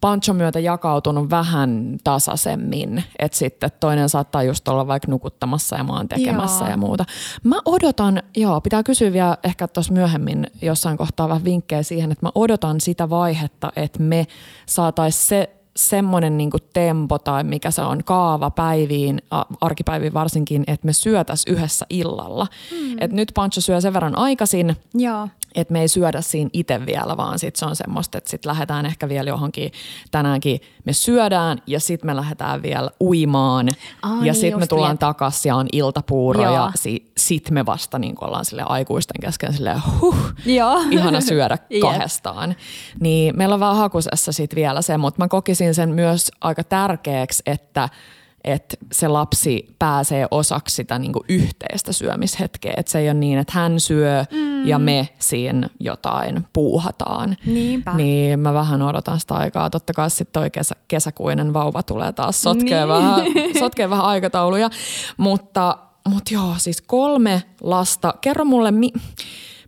Panchon myötä jakautunut vähän tasaisemmin, että sitten toinen saattaa just olla vaikka nukuttamassa ja mä oon tekemässä joo. ja muuta. Mä odotan, joo, pitää kysyä vielä ehkä tuossa myöhemmin jossain kohtaa vähän vinkkejä siihen, että mä odotan sitä vaihetta, että me saataisiin se semmoinen niin tempo tai mikä se on kaava päiviin, arkipäiviin varsinkin, että me syötäs yhdessä illalla. Mm. Et nyt Pancho syö sen verran aikaisin, Joo että me ei syödä siinä itse vielä, vaan sit se on semmoista, että sitten lähdetään ehkä vielä johonkin, tänäänkin me syödään ja sitten me lähdetään vielä uimaan Aa, ja niin sitten me tullaan takaisin ja on iltapuuro Joo. ja si, sitten me vasta niin ollaan sille aikuisten kesken silleen huh, Joo. ihana syödä kahdestaan. Niin meillä on vähän hakusessa sitten vielä se, mutta mä kokisin sen myös aika tärkeäksi, että – että se lapsi pääsee osaksi sitä niin yhteistä syömishetkeä. Että se ei ole niin, että hän syö mm. ja me siinä jotain puuhataan. Niinpä. Niin mä vähän odotan sitä aikaa. Totta kai sitten toi kesä, kesäkuinen vauva tulee taas sotkee, niin. vähän, sotkee vähän aikatauluja. Mutta, mutta joo, siis kolme lasta. Kerro mulle, mi-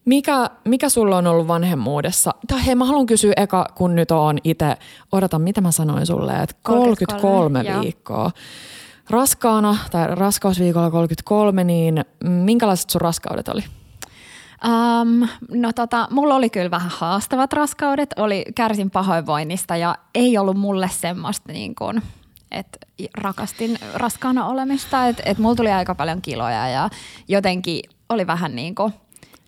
mikä, mikä sulla on ollut vanhemmuudessa? Tai hei, mä haluan kysyä eka, kun nyt on itse, odota, mitä mä sanoin sulle, että 33, 33 viikkoa. Raskaana tai raskausviikolla 33, niin minkälaiset sun raskaudet oli? Um, no tota, mulla oli kyllä vähän haastavat raskaudet, oli, kärsin pahoinvoinnista ja ei ollut mulle semmoista niin kuin, että rakastin raskaana olemista, että et mulla tuli aika paljon kiloja ja jotenkin oli vähän niin kuin –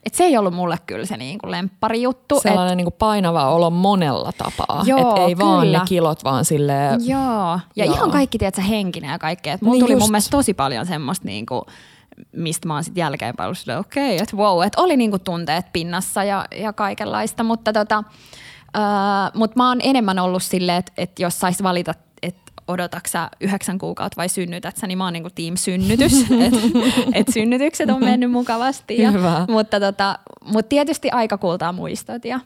et se ei ollut mulle kyllä se niinku lemppari juttu. Sellainen et, niinku painava olo monella tapaa. Joo, et ei kyllä. vaan ne kilot, vaan silleen... Joo, ja joo. ihan kaikki, tiedätkö, henkinen ja kaikkea. Mulla niin tuli just. mun mielestä tosi paljon semmoista niinku, mistä mä oon sitten jälkeenpäin ollut silleen, okei, okay, että wow, että oli niinku tunteet pinnassa ja, ja kaikenlaista, mutta tota, Uh, mutta mä oon enemmän ollut silleen, että, että jos sais valita odotaksä yhdeksän kuukautta vai synnytät sä, niin mä oon niinku team synnytys. että et synnytykset on mennyt mukavasti. Ja, mutta, tota, mutta tietysti aika kultaa muistot ja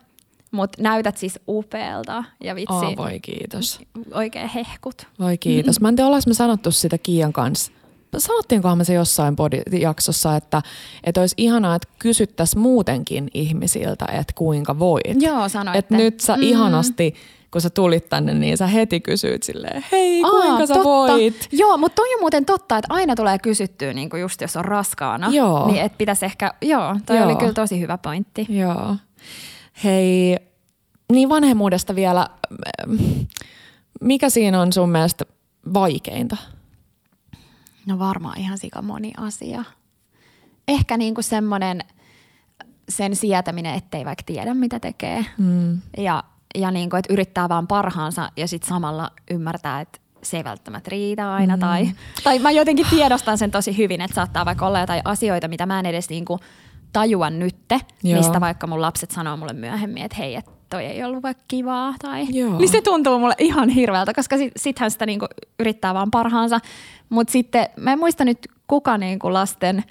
mutta näytät siis upealta ja vitsi. Oh, voi kiitos. Oikein hehkut. Voi kiitos. Mä en tiedä, ollaanko me sanottu sitä Kiian kanssa. Sanottiinkohan me se jossain jaksossa, että, että olisi ihanaa, että kysyttäisiin muutenkin ihmisiltä, että kuinka voit. Joo, sanoitte. Että nyt sä mm. ihanasti kun sä tulit tänne, niin sä heti kysyit silleen, hei, kuinka Aa, sä totta. voit? Joo, mutta toi on muuten totta, että aina tulee kysyttyä, niin kuin just jos on raskaana. Joo. Niin että pitäisi ehkä, joo, toi joo. oli kyllä tosi hyvä pointti. Joo. Hei, niin vanhemmuudesta vielä, mikä siinä on sun mielestä vaikeinta? No varmaan ihan sika moni asia. Ehkä niinku semmoinen sen sietäminen, ettei vaikka tiedä mitä tekee. Mm. Ja ja niin kuin, että yrittää vaan parhaansa ja sitten samalla ymmärtää, että se ei välttämättä riitä aina. Mm. Tai, tai mä jotenkin tiedostan sen tosi hyvin, että saattaa vaikka olla jotain asioita, mitä mä en edes niin kuin tajua nytte, Joo. mistä vaikka mun lapset sanoo mulle myöhemmin, että hei, että toi ei ollut vaikka kivaa. Tai, Joo. niin se tuntuu mulle ihan hirveältä, koska sit, sittenhän sitä niinku yrittää vaan parhaansa. Mutta sitten mä en muista nyt kuka niinku lasten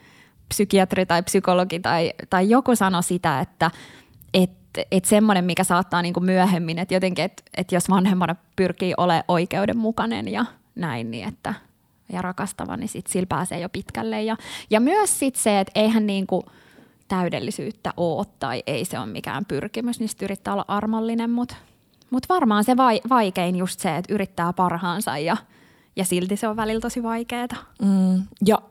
psykiatri tai psykologi tai, tai joku sanoi sitä, että että et semmoinen, mikä saattaa niinku myöhemmin, että jotenkin, että et jos vanhemmana pyrkii olemaan oikeudenmukainen ja näin, niin että ja rakastava, niin sit sillä pääsee jo pitkälle. Ja, ja myös sit se, että eihän niinku täydellisyyttä ole tai ei se ole mikään pyrkimys, niin yrittää olla armollinen, mutta mut varmaan se vai, vaikein just se, että yrittää parhaansa ja, ja silti se on välillä tosi vaikeaa. Mm, ja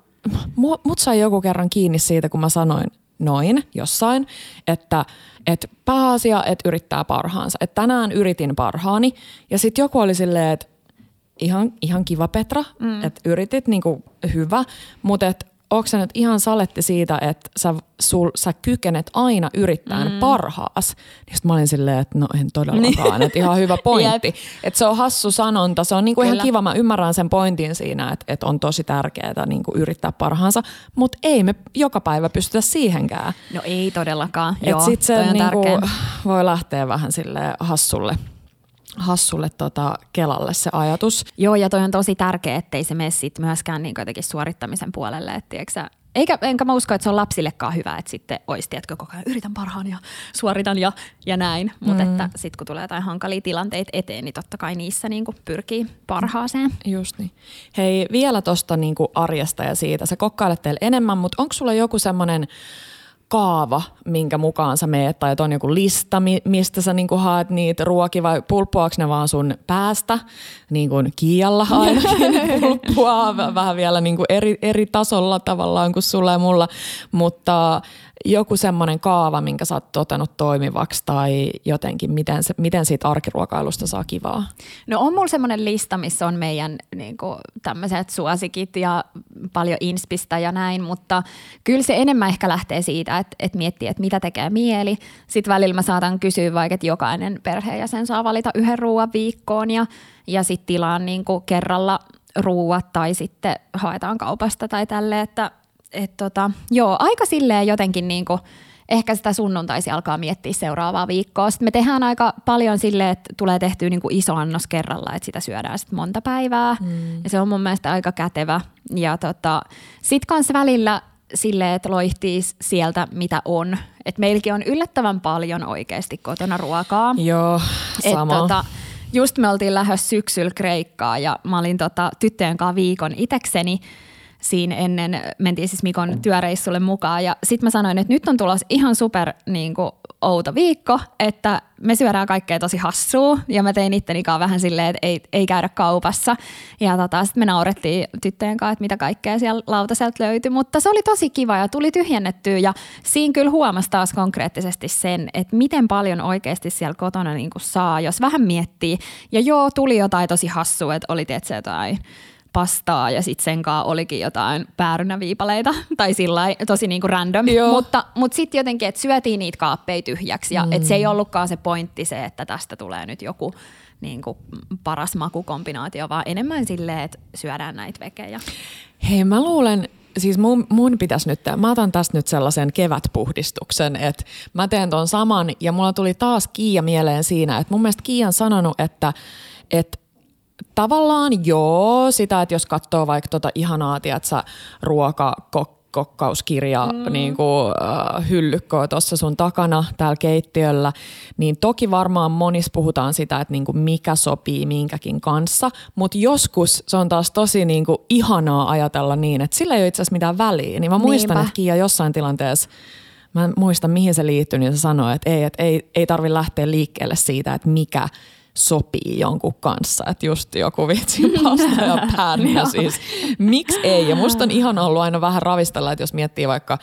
mut sai joku kerran kiinni siitä, kun mä sanoin noin jossain, että, että pääasia, että yrittää parhaansa. Että tänään yritin parhaani ja sitten joku oli silleen, että ihan, ihan kiva Petra, mm. että yritit niinku hyvä, mutta että onko se nyt ihan saletti siitä, että sä, sul, sä kykenet aina yrittämään mm. parhaas? Niin mä olin silleen, että no en todellakaan, niin. että ihan hyvä pointti. että se on hassu sanonta, se on niinku ihan kiva, mä ymmärrän sen pointin siinä, että, että on tosi tärkeää niinku yrittää parhaansa, mutta ei me joka päivä pystytä siihenkään. No ei todellakaan, Et Joo, sit se niinku voi lähteä vähän sille hassulle hassulle tota Kelalle se ajatus. Joo, ja toi on tosi tärkeä, ettei se mene sit myöskään niin jotenkin suorittamisen puolelle. Et, tiiäksä, eikä, enkä mä usko, että se on lapsillekaan hyvä, että sitten olisi, tiedätkö, koko ajan yritän parhaan ja suoritan ja, ja näin. Mutta mm. että sitten kun tulee jotain hankalia tilanteita eteen, niin totta kai niissä niin kuin pyrkii parhaaseen. Just niin. Hei, vielä tuosta niin arjesta ja siitä. Sä kokkailet teille enemmän, mutta onko sulla joku semmoinen kaava, minkä mukaan sä meet, tai on joku lista, mistä sä niinku haet niitä ruokia, vai pulppuaako ne vaan sun päästä, niin kuin Kialla ainakin pulppua, vähän vielä niinku eri, eri tasolla tavallaan kuin sulla ja mulla, mutta joku semmoinen kaava, minkä sä oot totenut toimivaksi tai jotenkin, miten, se, miten siitä arkiruokailusta saa kivaa? No on mulla semmoinen lista, missä on meidän niin tämmöiset suosikit ja paljon inspistä ja näin, mutta kyllä se enemmän ehkä lähtee siitä, että, että miettii, että mitä tekee mieli. Sitten välillä mä saatan kysyä vaikka, että jokainen perheenjäsen saa valita yhden ruoan viikkoon ja, ja sitten tilaan niin kerralla ruuat tai sitten haetaan kaupasta tai tälle, että et tota, joo, aika silleen jotenkin niin kuin, ehkä sitä sunnuntaisi alkaa miettiä seuraavaa viikkoa. Sitten me tehdään aika paljon silleen, että tulee tehtyä niin kuin iso annos kerralla, että sitä syödään sitten monta päivää. Mm. Ja se on mun mielestä aika kätevä. Ja tota, sitten kanssa välillä silleen, että loihtii sieltä mitä on. Että meilläkin on yllättävän paljon oikeasti kotona ruokaa. Joo, sama. Et, tota, just me oltiin lähdössä syksyllä Kreikkaa ja mä olin tota, tyttöjen kanssa viikon itekseni – siinä ennen, mentiin siis Mikon työreissulle mukaan. Ja sitten mä sanoin, että nyt on tulossa ihan super niin kuin, outo viikko, että me syödään kaikkea tosi hassua. Ja mä tein itteni kanssa vähän silleen, että ei, ei käydä kaupassa. Ja tota, sitten me naurettiin tyttöjen kanssa, että mitä kaikkea siellä lautaselta löytyi, mutta se oli tosi kiva ja tuli tyhjennettyä. Ja siinä kyllä huomasi taas konkreettisesti sen, että miten paljon oikeasti siellä kotona niin kuin saa, jos vähän miettii. Ja joo, tuli jotain tosi hassua, että oli tietysti jotain pastaa ja sitten sen kanssa olikin jotain päärynäviipaleita tai sillä tosi niinku random. Joo. Mutta, mutta sitten jotenkin, että syötiin niitä kaappeja tyhjäksi ja mm. et se ei ollutkaan se pointti se, että tästä tulee nyt joku niin kuin paras makukombinaatio, vaan enemmän silleen, että syödään näitä vekejä. Hei, mä luulen, siis mun, mun pitäisi nyt, mä otan tästä nyt sellaisen kevätpuhdistuksen, että mä teen ton saman ja mulla tuli taas Kiia mieleen siinä, että mun mielestä Kiia on sanonut, että, että tavallaan joo, sitä, että jos katsoo vaikka tota ihanaa, tiedätkö, ruoka, kokkauskirja mm. niin kuin, äh, hyllykköä tuossa sun takana täällä keittiöllä, niin toki varmaan monissa puhutaan sitä, että niin kuin mikä sopii minkäkin kanssa, mutta joskus se on taas tosi niin kuin ihanaa ajatella niin, että sillä ei ole itse asiassa mitään väliä. Niin mä muistan, Niinpä. että Kiia jossain tilanteessa Mä en muista, mihin se liittyy, niin se sanoi, että ei, että ei, ei tarvitse lähteä liikkeelle siitä, että mikä sopii jonkun kanssa. Että just joku vitsi pasta ja pärnä siis. Miksi ei? Ja musta on ihan ollut aina vähän ravistella, että jos miettii vaikka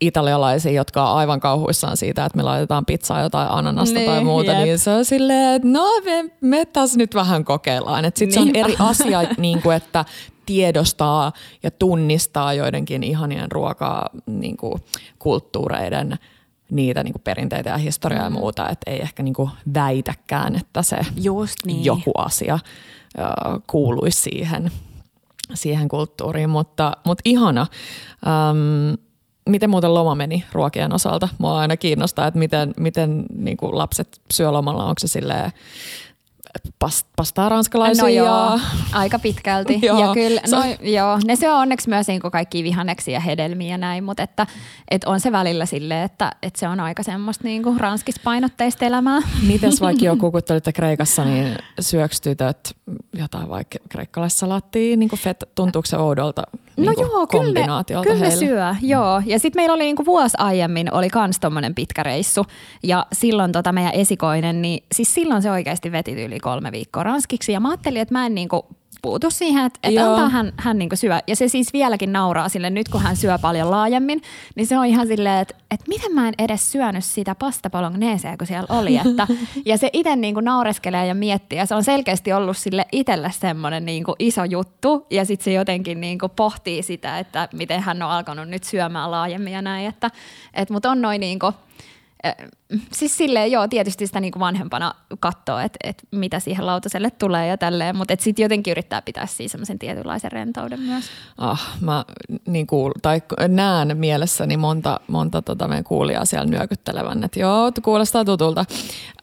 italialaisia, jotka on aivan kauhuissaan siitä, että me laitetaan pizzaa jotain ananasta niin, tai muuta, jep. niin se on silleen, että no me, me taas nyt vähän kokeillaan. Sitten niin. se on eri asia, niin kuin, että tiedostaa ja tunnistaa joidenkin ihanien ruokakulttuureiden niin niitä niin kuin perinteitä ja historiaa mm. ja muuta, että ei ehkä niin kuin väitäkään, että se Just niin. joku asia ö, kuuluisi siihen, siihen kulttuuriin, mutta, mutta ihana. Öm, miten muuten loma meni ruokien osalta? Mua aina kiinnostaa, että miten, miten niin kuin lapset syö lomalla, onko se silleen pastaa ranskalaisia. No joo, aika pitkälti. Joo. ja kyllä, Se- no, joo, ne syö onneksi myös niin kaikki vihanneksia ja hedelmiä ja näin, mutta että, että on se välillä silleen, että, että se on aika semmoista niin kuin ranskispainotteista elämää. Mites vaikka joku, kun te olitte Kreikassa, niin syöks tytöt jotain vaikka kreikkalaissalaattia, niin kuin fet, tuntuuko se oudolta No kuin joo, kyllä kombinaatiolta kyllä heille? syö, joo. Ja sitten meillä oli niinku vuosi aiemmin, oli kans tommonen pitkä reissu. Ja silloin tota meidän esikoinen, niin siis silloin se oikeasti veti yli kolme viikkoa ranskiksi. Ja mä ajattelin, että mä en niinku puutu siihen, että, että Joo. antaa hän, hän niinku syö. Ja se siis vieläkin nauraa sille nyt, kun hän syö paljon laajemmin, niin se on ihan silleen, että, että miten mä en edes syönyt sitä pasta bolognesea, kun siellä oli. Että, ja se itse niinku naureskelee ja miettii, ja se on selkeästi ollut sille itselle semmoinen niinku iso juttu. Ja sitten se jotenkin niinku pohtii sitä, että miten hän on alkanut nyt syömään laajemmin ja näin. Että, et, Mutta on noin niinku, eh, Siis silleen, joo, tietysti sitä niinku vanhempana katsoo, että et mitä siihen lautaselle tulee ja tälleen, mutta sitten jotenkin yrittää pitää siinä semmoisen tietynlaisen rentouden myös. Ah, mä niin kuul, tai näen mielessäni monta, monta tota meidän kuulijaa siellä nyökyttelevän, että joo, kuulostaa tutulta.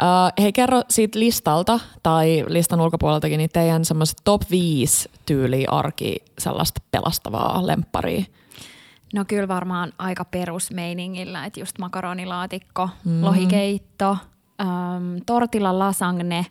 Uh, hei, kerro siitä listalta tai listan ulkopuoleltakin, niin teidän semmoiset top 5 tyyli arki sellaista pelastavaa lempparia. No kyllä varmaan aika perusmeiningillä, että just makaronilaatikko, mm. lohikeitto, äm, tortilla lasagne,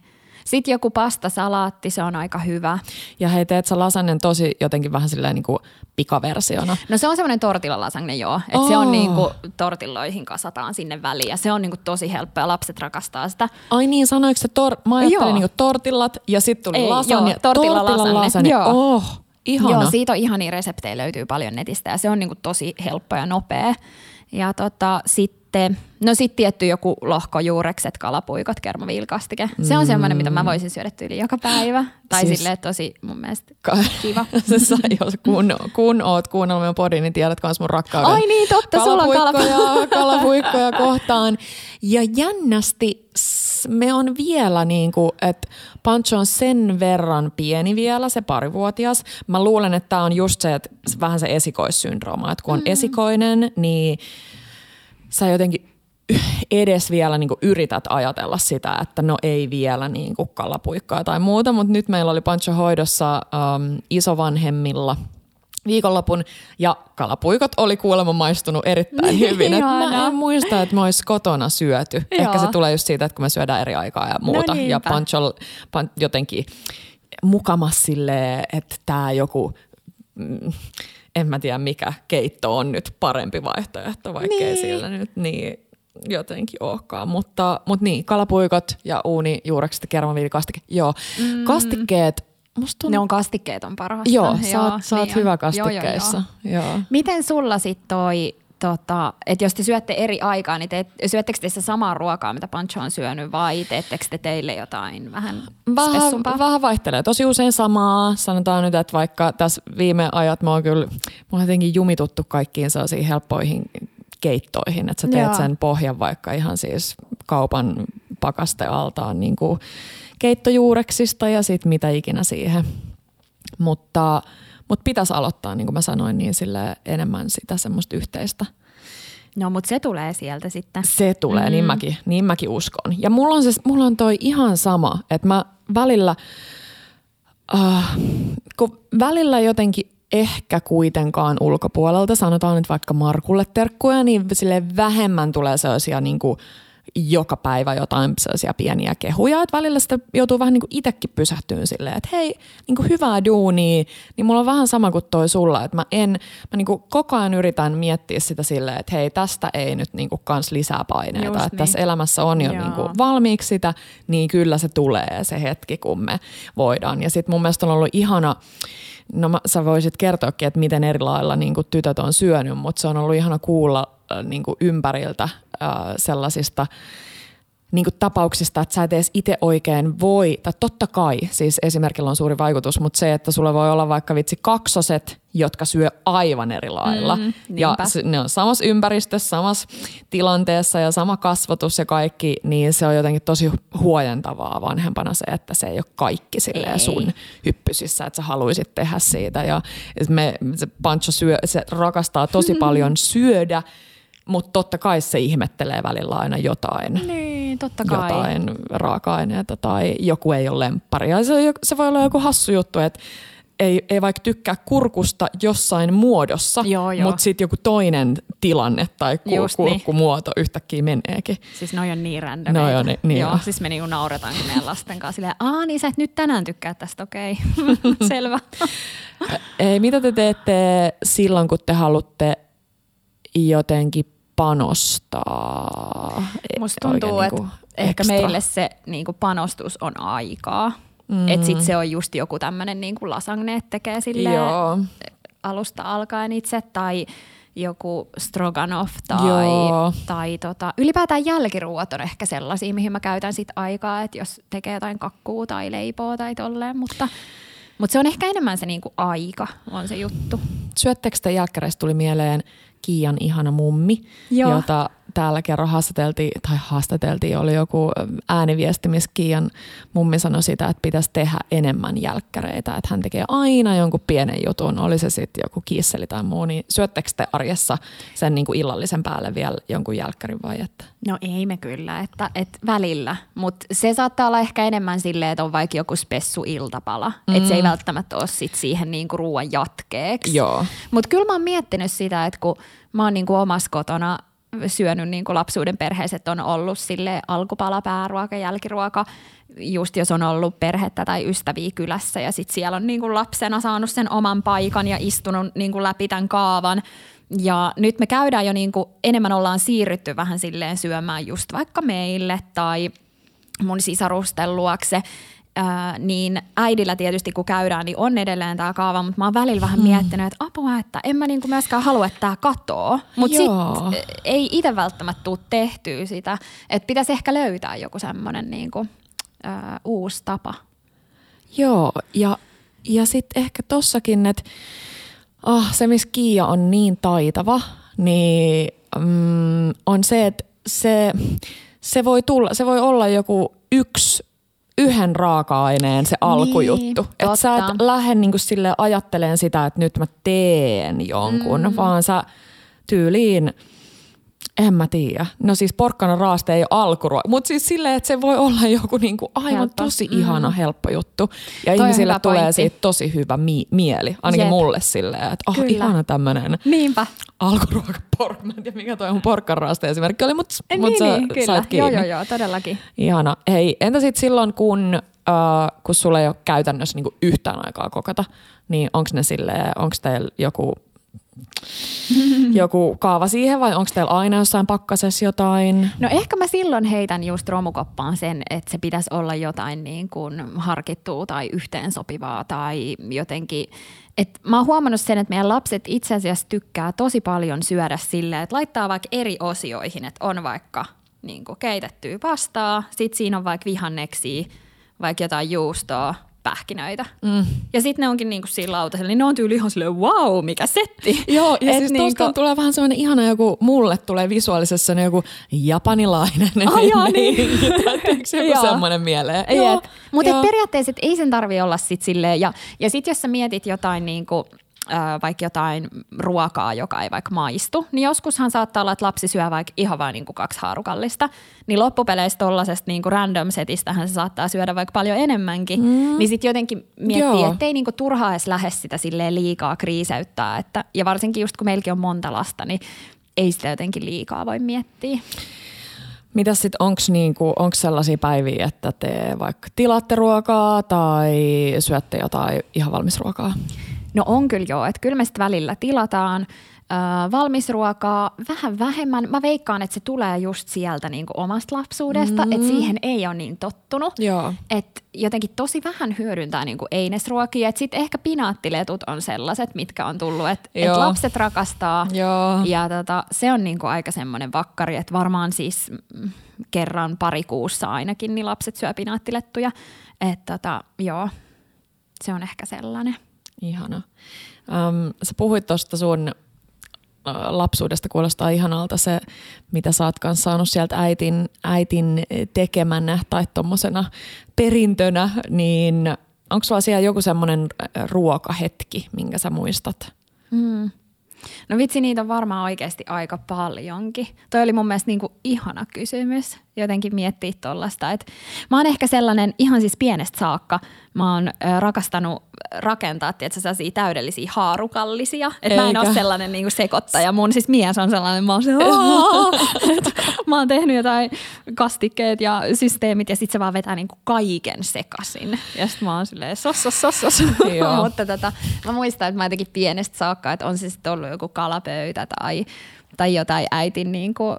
sitten joku pastasalaatti, se on aika hyvä. Ja hei, teet sä lasannen tosi jotenkin vähän silleen niin kuin pikaversiona. No se on semmoinen tortilla lasagne, joo. Että oh. se on Oh. niinku tortilloihin kasataan sinne väliin ja se on niinku tosi helppo ja lapset rakastaa sitä. Ai niin, sanoiko se tor- mä ajattelin Joo. niin tortillat ja sitten tuli Ei, lasagne. joo, tortilla lasagne. lasagne. Joo. Oh, ihana. Joo, siitä on ihania reseptejä löytyy paljon netistä ja se on niinku tosi helppo ja nopea. Ja tota, sitten, no sitten tietty joku lohkojuurekset, kalapuikot, kermaviilkastike. Se on semmoinen, mitä mä voisin syödä tyyli joka päivä. Tai Siis- silleen tosi mun mielestä kiva. se sai, jos kun, kun oot kuunnellut meidän podin, niin tiedät myös mun rakkauden. Ai niin, totta, sulla on kalapuikkoja, kalapuikkoja kohtaan. Ja jännästi me on vielä niin kuin, että Pancho on sen verran pieni vielä, se parivuotias. Mä luulen, että tämä on just se, että vähän se esikoissyndrooma, että kun on mm. esikoinen, niin sä jotenkin edes vielä niin yrität ajatella sitä, että no ei vielä niin kalapuikkaa tai muuta, mutta nyt meillä oli Pancho hoidossa um, isovanhemmilla viikonlopun ja kalapuikot oli kuulemma maistunut erittäin hyvin. Et mä en muista, että me olisi kotona syöty. Ehkä se tulee just siitä, että kun me syödään eri aikaa ja muuta. ja niinpä. Pancho pan, jotenkin mukamas silleen, että tämä joku mm, en mä tiedä mikä keitto on nyt parempi vaihtoehto, vaikkei niin. Sillä nyt niin jotenkin olekaan. Mutta, mutta niin, kalapuikot ja uuni juurekset ja kermaviilikastike. Joo, mm. kastikkeet, musta tuntuu, Ne on kastikkeet on parasta. joo, sä oot, sä oot niin hyvä kastikkeissa. Joo, joo, joo. Miten sulla sitten toi, tota, että jos te syötte eri aikaa, niin te, syöttekö te sitä samaa ruokaa, mitä Pancho on syönyt, vai teettekö te teille jotain vähän Vähän, vähän vaihtelee. Tosi usein samaa. Sanotaan nyt, että vaikka tässä viime ajat mä oon kyllä, mä oon jotenkin jumituttu kaikkiin sellaisiin helppoihin keittoihin, että sä teet Joo. sen pohjan vaikka ihan siis kaupan pakastealtaan niin kuin keittojuureksista ja sitten mitä ikinä siihen. Mutta, mutta pitäisi aloittaa, niin kuin mä sanoin, niin sille enemmän sitä semmoista yhteistä. No, mutta se tulee sieltä sitten. Se tulee, mm. niin, mäkin, niin mäkin uskon. Ja mulla on, se, mulla on toi ihan sama, että mä välillä, äh, kun välillä jotenkin ehkä kuitenkaan ulkopuolelta, sanotaan nyt vaikka Markulle terkkuja, niin sille vähemmän tulee sellaisia niin kuin joka päivä jotain sellaisia pieniä kehuja, että välillä sitä joutuu vähän niin kuin itsekin pysähtyyn silleen, että hei, niin kuin hyvää duunia, niin mulla on vähän sama kuin toi sulla, että mä en, mä niin kuin koko ajan yritän miettiä sitä silleen, että hei, tästä ei nyt niin kuin kans lisää paineita, Just että niin. tässä elämässä on jo Joo. niin kuin valmiiksi sitä, niin kyllä se tulee se hetki, kun me voidaan. Ja sitten mun mielestä on ollut ihana, no mä, sä voisit kertoakin, että miten eri lailla niin kuin tytöt on syönyt, mutta se on ollut ihana kuulla äh, niin kuin ympäriltä äh, sellaisista niin kuin tapauksista, että sä et edes itse oikein voi, tai totta kai, siis esimerkillä on suuri vaikutus, mutta se, että sulla voi olla vaikka vitsi kaksoset, jotka syö aivan eri lailla. Mm, ja niinpä. ne on samassa ympäristössä, samassa tilanteessa ja sama kasvatus ja kaikki, niin se on jotenkin tosi huojentavaa vanhempana se, että se ei ole kaikki silleen sun hyppysissä, että sä haluaisit tehdä siitä. Ja me, se Pancho syö, se rakastaa tosi paljon syödä, mutta totta kai se ihmettelee välillä aina jotain. Niin, totta kai. jotain raaka-aineita tai joku ei ole lemppari. Ja se, se voi olla joku hassu juttu, että ei, ei vaikka tykkää kurkusta jossain muodossa, Joo, joo. mutta sitten joku toinen tilanne tai ku, Just niin. kurkkumuoto yhtäkkiä meneekin. Siis noi on niin randomeita. Noi on ni- niin Joo, on. siis me niinku nauretaan meidän lasten kanssa silleen, aa niin sä et nyt tänään tykkää tästä, okei. Selvä. Ei, mitä te teette silloin, kun te haluatte jotenkin panostaa? Musta tuntuu, että niinku ehkä ekstra? meille se niinku panostus on aikaa. Mm. Että sit se on just joku tämmönen niinku lasagne, että tekee silleen Joo. alusta alkaen itse tai joku stroganoff tai, Joo. tai tota, ylipäätään jälkiruuat on ehkä sellaisia, mihin mä käytän sit aikaa, että jos tekee jotain kakkuu tai leipoa tai tolleen, mutta, mutta se on ehkä enemmän se niinku aika on se juttu. Syöttekö te jälkkäreistä tuli mieleen Kiian ihana mummi, Joo. jota täällä kerran haastateltiin, tai haastateltiin, oli joku ääniviesti, missä Kiian mummi sanoi sitä, että pitäisi tehdä enemmän jälkkäreitä, että hän tekee aina jonkun pienen jutun, oli se sitten joku kiisseli tai muu, niin syöttekö te arjessa sen niin kuin illallisen päälle vielä jonkun jälkkärin vai että? No ei me kyllä, että, että välillä, mutta se saattaa olla ehkä enemmän silleen, että on vaikka joku spessu iltapala, mm. että se ei välttämättä ole sit siihen niinku ruoan jatkeeksi. Joo. Mutta kyllä mä oon miettinyt sitä, että kun mä oon niinku omassa kotona syönyt niinku lapsuuden perheessä, että on ollut sille alkupala, pääruoka, jälkiruoka, just jos on ollut perhettä tai ystäviä kylässä ja sitten siellä on niinku lapsena saanut sen oman paikan ja istunut niinku läpi tämän kaavan. Ja nyt me käydään jo niinku, enemmän ollaan siirrytty vähän silleen syömään just vaikka meille tai mun sisarusten luokse. Ää, niin äidillä tietysti kun käydään, niin on edelleen tämä kaava, mutta mä oon välillä vähän miettinyt, että apua, että en mä niinku myöskään halua, että tämä katoo. Mutta sitten ei itse välttämättä tule tehtyä sitä, että pitäisi ehkä löytää joku semmoinen niinku, ää, uusi tapa. Joo, ja, ja sitten ehkä tossakin, että ah, se, missä Kiia on niin taitava, niin mm, on se, että se, se, voi tulla, se voi olla joku yksi yhden raaka-aineen se alkujuttu. Että sä et lähde niinku sille ajatteleen sitä, että nyt mä teen jonkun, mm. vaan sä tyyliin en mä tiedä. No siis porkkana raaste ei ole mutta siis silleen, että se voi olla joku niinku aivan Helppo. tosi ihana, helppo juttu. Ja Toi hyvä tulee pointti. siitä tosi hyvä mi- mieli, ainakin Jep. mulle silleen, että oh, Kyllä. ihana tämmöinen Niinpä. Alkuruoka pork. Mä en tiedä, mikä toi mun porkkanraaste esimerkki oli, mutta mut niin, sä niin, kyllä. sait kiinni. Joo, joo, joo, todellakin. Ihana. Hei, entä sitten silloin, kun, äh, kun sulla ei ole käytännössä niinku yhtään aikaa kokata, niin onko ne silleen, onko teillä joku, joku kaava siihen vai onko teillä aina jossain pakkasessa jotain? No ehkä mä silloin heitän just romukoppaan sen, että se pitäisi olla jotain niin kuin harkittua tai yhteensopivaa tai jotenkin. Et mä oon huomannut sen, että meidän lapset itse asiassa tykkää tosi paljon syödä silleen, että laittaa vaikka eri osioihin, että on vaikka niin keitettyä pastaa, sit siinä on vaikka vihanneksia, vaikka jotain juustoa, pähkinöitä. Mm. Ja sitten ne onkin niinku siinä lautasella, niin ne on tyyli ihan silleen, wow, mikä setti. Joo, ja Et siis niinku- tuosta tulee vähän semmoinen ihana joku, mulle tulee visuaalisessa semmoinen joku japanilainen. Ai jaa, niin. Tiedätkö joku Joo. semmoinen mieleen? Mutta joo. periaatteessa ei sen tarvi olla sit silleen, ja, ja sitten jos sä mietit jotain niinku, vaikka jotain ruokaa, joka ei vaikka maistu, niin joskushan saattaa olla, että lapsi syö vaikka ihan vain niinku kaksi haarukallista, niin loppupeleissä tollasesta niinku random setistähän se saattaa syödä vaikka paljon enemmänkin, mm. niin sitten jotenkin miettii, Joo. ettei niinku turhaa edes lähde sitä silleen liikaa kriiseyttää, että, ja varsinkin just kun meilläkin on monta lasta, niin ei sitä jotenkin liikaa voi miettiä. Mitäs sitten, onko niinku, onks sellaisia päiviä, että te vaikka tilaatte ruokaa tai syötte jotain ihan valmisruokaa? No on kyllä joo, että kyllä me sitten välillä tilataan äh, valmisruokaa vähän vähemmän. Mä veikkaan, että se tulee just sieltä niinku omasta lapsuudesta, mm. että siihen ei ole niin tottunut. Joo. Että jotenkin tosi vähän hyödyntää niinku einesruokia. Että sitten ehkä pinaattiletut on sellaiset, mitkä on tullut, että et lapset rakastaa. Joo. Ja tota, se on niinku aika semmoinen vakkari, että varmaan siis mm, kerran pari kuussa ainakin niin lapset syö pinaattilettuja. Että tota, joo, se on ehkä sellainen. Ihana. Um, sä puhuit tuosta sun lapsuudesta, kuulostaa ihanalta se, mitä sä oot kanssa saanut sieltä äitin, äitin tekemänä tai tommosena perintönä, niin onko sulla siellä joku semmoinen ruokahetki, minkä sä muistat? Mm. No vitsi, niitä on varmaan oikeasti aika paljonkin. Toi oli mun mielestä niinku ihana kysymys. Jotenkin miettiä tuollaista. Mä oon ehkä sellainen ihan siis pienestä saakka, mä oon rakastanut rakentaa tietysti sellaisia täydellisiä haarukallisia. Että mä en ole sellainen niinku sekoittaja. Mun siis mies on sellainen, mä oon se, mä oon tehnyt jotain kastikkeet ja systeemit ja sit se vaan vetää niinku kaiken sekasin. Ja sit mä oon silleen sos, sos, sos, sos. Mutta tota, mä muistan, että mä jotenkin pienestä saakka, että on se sitten ollut joku kalapöytä tai, tai jotain äitin niinku,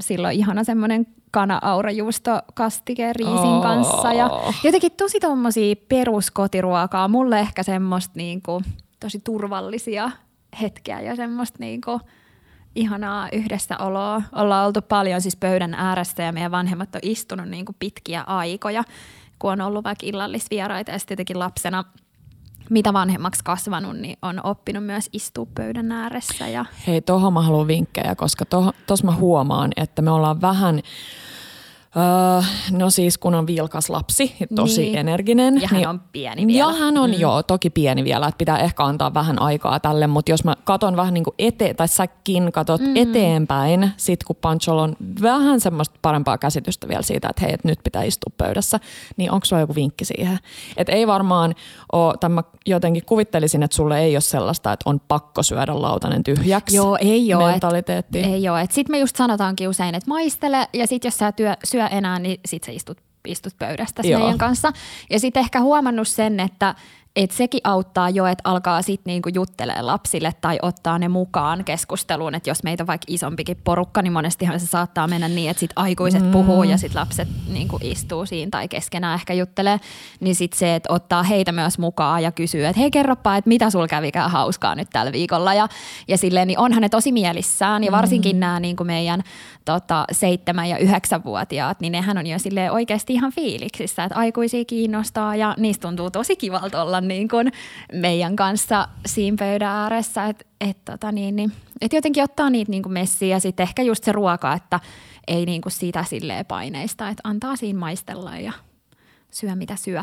silloin ihana semmoinen kana-aurajuustokastike riisin oh. kanssa. Ja jotenkin tosi tommosia peruskotiruokaa. Mulle ehkä semmoista niinku, tosi turvallisia hetkiä ja semmoista niinku, ihanaa yhdessäoloa. Ollaan oltu paljon siis pöydän ääressä ja meidän vanhemmat on istunut niinku pitkiä aikoja, kun on ollut vaikka illallisvieraita ja sitten jotenkin lapsena – mitä vanhemmaksi kasvanut, niin on oppinut myös istua pöydän ääressä. Ja... Hei, tuohon mä haluan vinkkejä, koska tuossa mä huomaan, että me ollaan vähän Öö, no siis kun on vilkas lapsi, tosi niin. energinen. Ja hän niin, on pieni vielä. Ja hän on mm. joo, toki pieni vielä, että pitää ehkä antaa vähän aikaa tälle, mutta jos mä katon vähän niin kuin eteen, tai säkin katot mm. eteenpäin, sit kun Panchol on vähän semmoista parempaa käsitystä vielä siitä, että hei, että nyt pitää istua pöydässä, niin onko sulla joku vinkki siihen? Että ei varmaan ole, tai mä jotenkin kuvittelisin, että sulle ei ole sellaista, että on pakko syödä lautanen tyhjäksi Joo, ei ole. Mentaliteetti. Et, ei ole. Sitten me just sanotaankin usein, että maistele, ja sitten jos sä työ, syö enää, niin sit sä istut, istut pöydästä meidän kanssa. Ja sitten ehkä huomannut sen, että et sekin auttaa jo, että alkaa sitten niinku juttelee lapsille tai ottaa ne mukaan keskusteluun. Että jos meitä on vaikka isompikin porukka, niin monestihan se saattaa mennä niin, että sit aikuiset mm. puhuu ja sitten lapset niinku istuu siinä tai keskenään ehkä juttelee. Niin sitten se, että ottaa heitä myös mukaan ja kysyy, että hei kerropa, että mitä sul kävikään hauskaa nyt tällä viikolla. Ja, ja silleen, niin onhan ne tosi mielissään ja varsinkin mm. nämä niinku meidän tota, seitsemän- ja yhdeksänvuotiaat, niin nehän on jo sille oikeasti ihan fiiliksissä, että aikuisia kiinnostaa ja niistä tuntuu tosi kivalta olla niin kuin meidän kanssa siinä pöydän ääressä, että et, tota niin, niin, et jotenkin ottaa niitä niin kuin messiä ja sitten ehkä just se ruoka, että ei niin kuin sitä silleen paineista, että antaa siinä maistella ja syö mitä syö.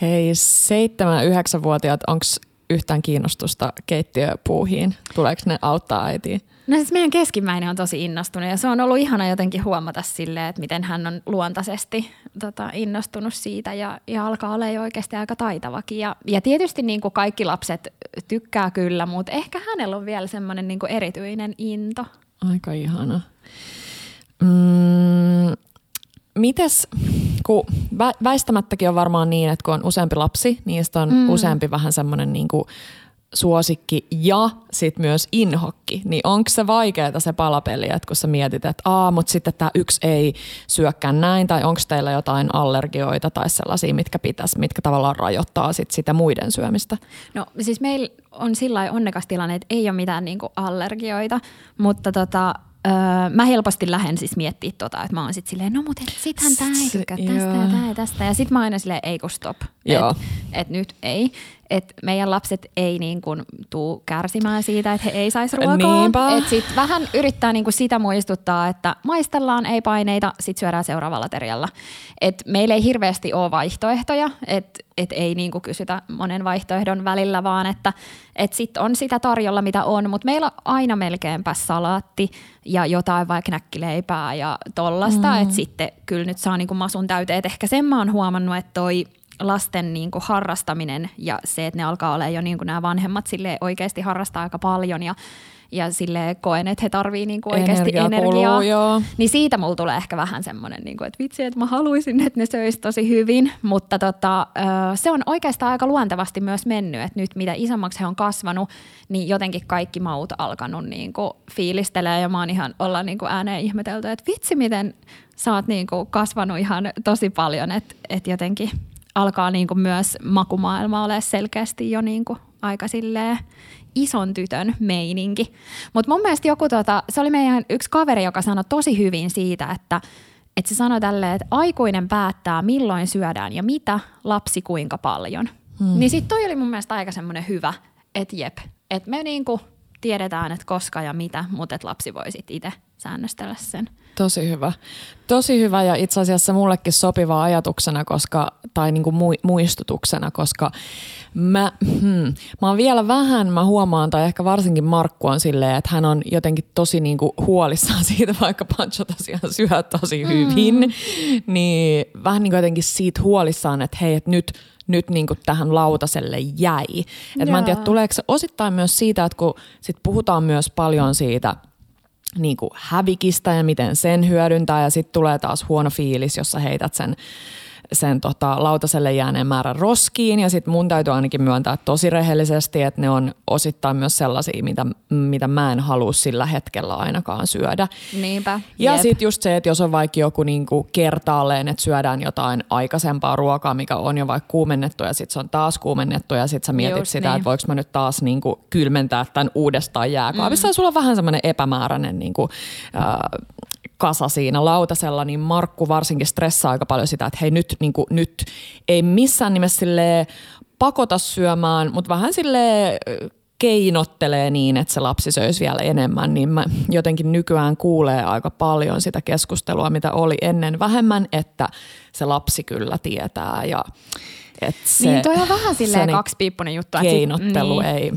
Hei, seitsemän- yhdeksänvuotiaat, onko yhtään kiinnostusta keittiöpuuhiin? Tuleeko ne auttaa äitiin? No siis meidän keskimmäinen on tosi innostunut ja se on ollut ihana jotenkin huomata sille, että miten hän on luontaisesti tota, innostunut siitä ja, ja alkaa olla jo oikeasti aika taitavakin. Ja, ja tietysti niin kuin kaikki lapset tykkää kyllä, mutta ehkä hänellä on vielä semmoinen niin erityinen into. Aika ihana. Mm, mites, kun väistämättäkin on varmaan niin, että kun on useampi lapsi, niistä on mm. useampi vähän semmoinen niin kuin suosikki ja sitten myös inhokki, niin onko se vaikeaa se palapeli, että kun sä mietit, että aa, mutta sitten tämä yksi ei syökkään näin, tai onko teillä jotain allergioita tai sellaisia, mitkä pitäisi, mitkä tavallaan rajoittaa sit sitä muiden syömistä? No siis meillä on sillä onnekas tilanne, että ei ole mitään niinku allergioita, mutta tota, Öö, mä helposti lähden siis miettimään tota, että mä oon sitten silleen, no mutta sittenhän tää ei tykkää tästä ja tää ja tästä. Ja sit mä aina silleen, ei kun stop. Että et nyt ei että meidän lapset ei niin kuin tuu kärsimään siitä, että he ei saisi ruokaa. Et sit vähän yrittää niin kuin sitä muistuttaa, että maistellaan, ei paineita, sit syödään seuraavalla aterialla. Et meillä ei hirveästi ole vaihtoehtoja, että et ei niin kuin kysytä monen vaihtoehdon välillä, vaan että et sit on sitä tarjolla, mitä on. Mutta meillä on aina melkeinpä salaatti ja jotain vaikka näkkileipää ja tollasta. Mm. Että sitten kyllä nyt saa niin kuin masun täyteen. Et ehkä sen mä oon huomannut, että toi – lasten niin kuin harrastaminen ja se, että ne alkaa olla jo niin kuin nämä vanhemmat sille oikeasti harrastaa aika paljon ja ja sille koen, että he tarvii niinku oikeasti Energia energiaa. Kuluu, joo. Niin siitä mulla tulee ehkä vähän semmoinen, niinku, että vitsi, että mä haluaisin, että ne söisi tosi hyvin. Mutta tota, se on oikeastaan aika luontevasti myös mennyt, että nyt mitä isommaksi he on kasvanut, niin jotenkin kaikki maut alkanut niinku fiilistelee ja mä oon ihan olla niinku ääneen ihmetelty, että vitsi miten sä oot niinku kasvanut ihan tosi paljon, että et jotenkin – alkaa niin kuin myös makumaailma ole selkeästi jo niin kuin aika ison tytön meininki. Mutta mun mielestä joku, tota, se oli meidän yksi kaveri, joka sanoi tosi hyvin siitä, että että se sanoi tälleen, että aikuinen päättää milloin syödään ja mitä, lapsi kuinka paljon. Hmm. Niin sitten toi oli mun mielestä aika semmoinen hyvä, että jep, että me niinku tiedetään, että koska ja mitä, mutta että lapsi voi sitten itse säännöstellä sen. Tosi hyvä. Tosi hyvä ja itse asiassa mullekin sopiva ajatuksena koska, tai niinku muistutuksena, koska mä, hmm, mä oon vielä vähän, mä huomaan, tai ehkä varsinkin Markku on silleen, että hän on jotenkin tosi niinku huolissaan siitä, vaikka Pancho tosiaan syö tosi hyvin, mm. niin vähän niin kuin jotenkin siitä huolissaan, että hei, että nyt, nyt niin kuin tähän lautaselle jäi. Et mä en tiedä, tuleeko se osittain myös siitä, että kun sit puhutaan myös paljon siitä – niin kuin hävikistä ja miten sen hyödyntää ja sitten tulee taas huono fiilis, jossa heität sen sen tota, lautaselle jääneen määrän roskiin ja sitten mun täytyy ainakin myöntää tosi rehellisesti, että ne on osittain myös sellaisia, mitä, mitä mä en halua sillä hetkellä ainakaan syödä. Niinpä. Ja sitten just se, että jos on vaikka joku niinku kertaalleen, että syödään jotain aikaisempaa ruokaa, mikä on jo vaikka kuumennettu ja sitten se on taas kuumennettu ja sitten sä mietit just sitä, niin. että voiko mä nyt taas niinku kylmentää tämän uudestaan jääkaapissa. Mm. Sulla on vähän semmoinen epämääräinen niinku, äh, kasa siinä lautasella, niin Markku varsinkin stressaa aika paljon sitä, että hei nyt, niin kuin, nyt ei missään nimessä pakota syömään, mutta vähän sille keinottelee niin, että se lapsi söisi vielä enemmän, niin mä jotenkin nykyään kuulee aika paljon sitä keskustelua, mitä oli ennen vähemmän, että se lapsi kyllä tietää ja että se, niin toi on vähän silleen kaksipiippunen juttu. Keinottelu niin. ei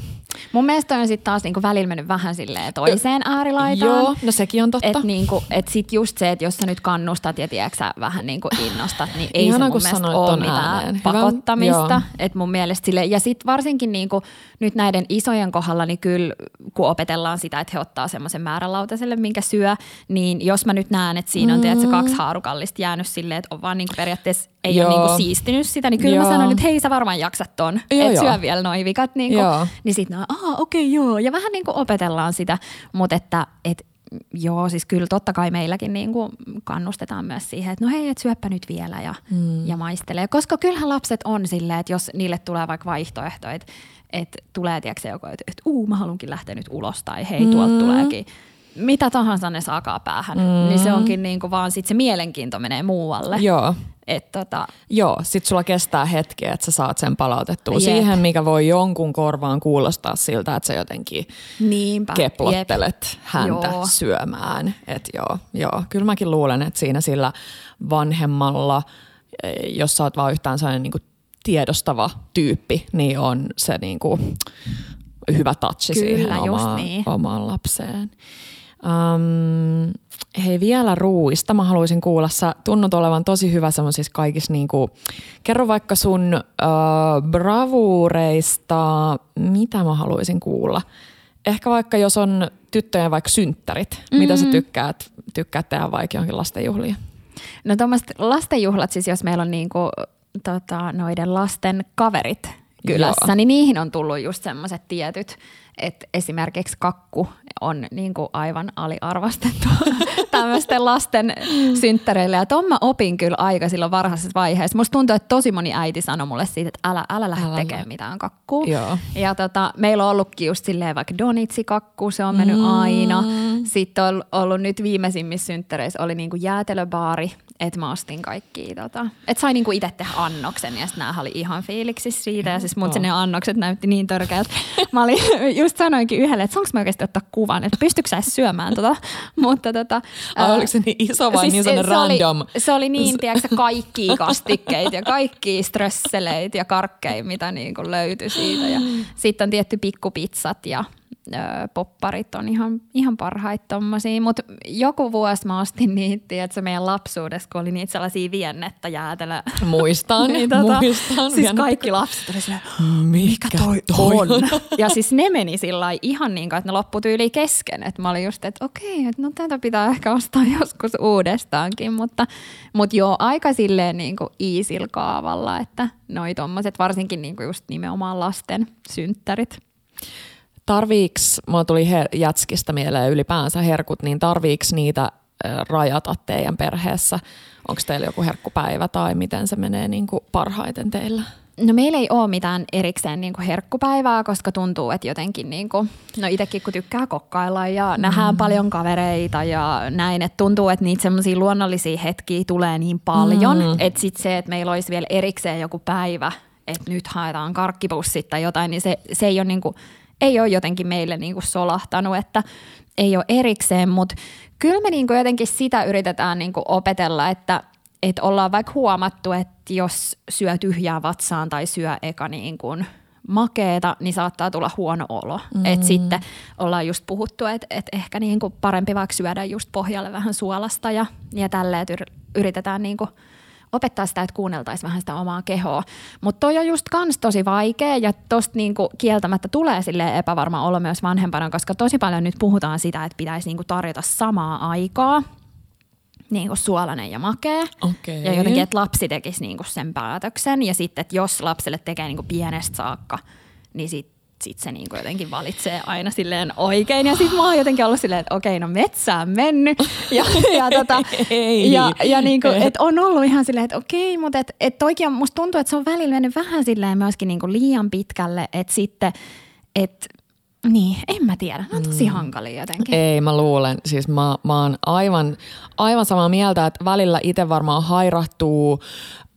Mun mielestä on sitten taas niinku välillä mennyt vähän silleen toiseen äärilaitaan. Joo, no sekin on totta. Että niinku, et sit just se, että jos sä nyt kannustat ja tiedätkö, vähän niinku innostat, niin ei Ihana, se mun mielestä ole mitään ääneen. pakottamista. Et mun mielestä sille, ja sitten varsinkin niinku, nyt näiden isojen kohdalla, niin kyllä kun opetellaan sitä, että he ottaa semmoisen määrän lautaselle, minkä syö, niin jos mä nyt näen, että siinä on mm. tiedätkö, kaksi haarukallista jäänyt silleen, että on vaan niinku periaatteessa ei Joo. ole niinku siistinyt sitä, niin kyllä Joo. mä sanon, että hei sä varmaan jaksat ton, että syö vielä noin vikat. Niinku. Niin sit no, aha, okei okay, joo. Ja vähän niin kuin opetellaan sitä, mutta että et, joo, siis kyllä totta kai meilläkin niin kuin kannustetaan myös siihen, että no hei, et syöppä nyt vielä ja, mm. ja maistelee. Koska kyllähän lapset on silleen, että jos niille tulee vaikka vaihtoehto, että, että tulee tiedätkö joku, että, että uu, mä haluankin lähteä nyt ulos tai hei, tuolta mm. tuleekin mitä tahansa ne saakaa päähän, mm. niin se onkin niin kuin vaan sit se mielenkiinto menee muualle. Joo. Et tota, Joo, sit sulla kestää hetki, että sä saat sen palautettua jep. siihen, mikä voi jonkun korvaan kuulostaa siltä, että sä jotenkin Niinpä, keplottelet jep. häntä joo. syömään. Et joo, joo, kyllä mäkin luulen, että siinä sillä vanhemmalla, eh, jos sä oot vaan yhtään sellainen niin kuin tiedostava tyyppi, niin on se niin kuin hyvä touchi Kyllä, siihen omaan, niin. omaan lapseen. Um, hei vielä ruuista. Mä haluaisin kuulla, sä tunnut olevan tosi hyvä semmoisissa kaikissa niinku, kerro vaikka sun uh, bravuureista, mitä mä haluaisin kuulla. Ehkä vaikka jos on tyttöjen vaikka synttärit, mm-hmm. mitä sä mm-hmm. tykkäät, tykkäät tehdä vaikka jonkin lastenjuhlia? No tuommoiset lastenjuhlat, siis jos meillä on niinku, tota, noiden lasten kaverit kylässä, Joo. niin niihin on tullut just semmoiset tietyt että esimerkiksi kakku on niin kuin aivan aliarvostettu tämmöisten lasten synttäreille. Ja ton mä opin kyllä aika silloin varhaisessa vaiheessa. Musta tuntuu, että tosi moni äiti sanoi mulle siitä, että älä, älä lähde älä. tekemään mitään kakkua. Joo. Ja tota, meillä on ollutkin just silleen vaikka donitsikakku, se on mennyt mm. aina. Sitten on ollut nyt viimeisimmissä synttäreissä oli niinku jäätelöbaari, että mä ostin kaikki. Tota, että sai niinku itse tehdä annoksen ja sitten oli ihan fiiliksissä siitä. Ja siis mut ne annokset näytti niin törkeältä. Mä olin just sanoinkin yhdelle, että saanko mä oikeasti ottaa kuvan, että pystyykö sä suomaan tota. Mutta tota, Ai, ää, oliko se niin iso vai siis niin se random? Oli, se oli niin, tiedätkö, kaikki kastikkeita ja kaikki strösseleitä ja karkkeja, mitä niin kuin löytyi siitä. Ja sitten on tietty pikkupitsat ja öö, popparit on ihan, ihan parhaita tommosia. Mutta joku vuosi mä ostin niitä, että se meidän lapsuudessa, kun oli niitä sellaisia viennettä jäätelö. Muistan, niin, tota, muistan. Siis kaikki lapset oli silleen, mikä toi, toi on? ja siis ne meni sillä ihan niin kuin, että ne loppui tyyli kesken. Että mä olin just, että okei, että no tätä pitää ehkä ostaa joskus uudestaankin. Mutta, mutta joo, aika silleen niin kuin iisil kaavalla, että noi tommoset, varsinkin niin kuin just nimenomaan lasten synttärit tarviiks, mulla tuli her- jätskistä mieleen ylipäänsä herkut, niin tarviiks niitä rajata teidän perheessä? Onko teillä joku herkkupäivä tai miten se menee niin kuin parhaiten teillä? No meillä ei ole mitään erikseen niin kuin herkkupäivää, koska tuntuu, että jotenkin, niin kuin, no itsekin kun tykkää kokkailla ja mm. nähdään paljon kavereita ja näin, että tuntuu, että niitä semmoisia luonnollisia hetkiä tulee niin paljon, mm. että sitten se, että meillä olisi vielä erikseen joku päivä, että nyt haetaan karkkipussit tai jotain, niin se, se ei ole niin kuin ei ole jotenkin meille niin kuin solahtanut, että ei ole erikseen, mutta kyllä me niin kuin jotenkin sitä yritetään niin kuin opetella, että, että ollaan vaikka huomattu, että jos syö tyhjää vatsaan tai syö eka niin kuin makeeta, niin saattaa tulla huono olo. Mm. Et sitten ollaan just puhuttu, että et ehkä niin kuin parempi vaikka syödä just pohjalle vähän suolasta ja, ja tälleen, että yritetään niin kuin opettaa sitä, että kuunneltaisiin vähän sitä omaa kehoa. Mutta toi on just kans tosi vaikea ja tosta niinku kieltämättä tulee sille epävarma olo myös vanhempana, koska tosi paljon nyt puhutaan sitä, että pitäisi niinku tarjota samaa aikaa niin kuin suolainen ja makea. Okay. Ja jotenkin, että lapsi tekisi niin kuin sen päätöksen. Ja sitten, että jos lapselle tekee niin kuin pienestä saakka, niin sitten sit se niin kuin jotenkin valitsee aina silleen oikein. Ja sitten mä oon jotenkin ollut silleen, että okei, no metsään mennyt. Ja, ja, tota, ja, ja niin kuin, et on ollut ihan silleen, että okei, mutta et, et toikin on, musta tuntuu, että se on välillä mennyt vähän silleen myöskin niin kuin liian pitkälle, että sitten, että niin, en mä tiedä. Ne on tosi mm. hankalia jotenkin. Ei, mä luulen. Siis mä, mä oon aivan, aivan samaa mieltä, että välillä itse varmaan hairahtuu.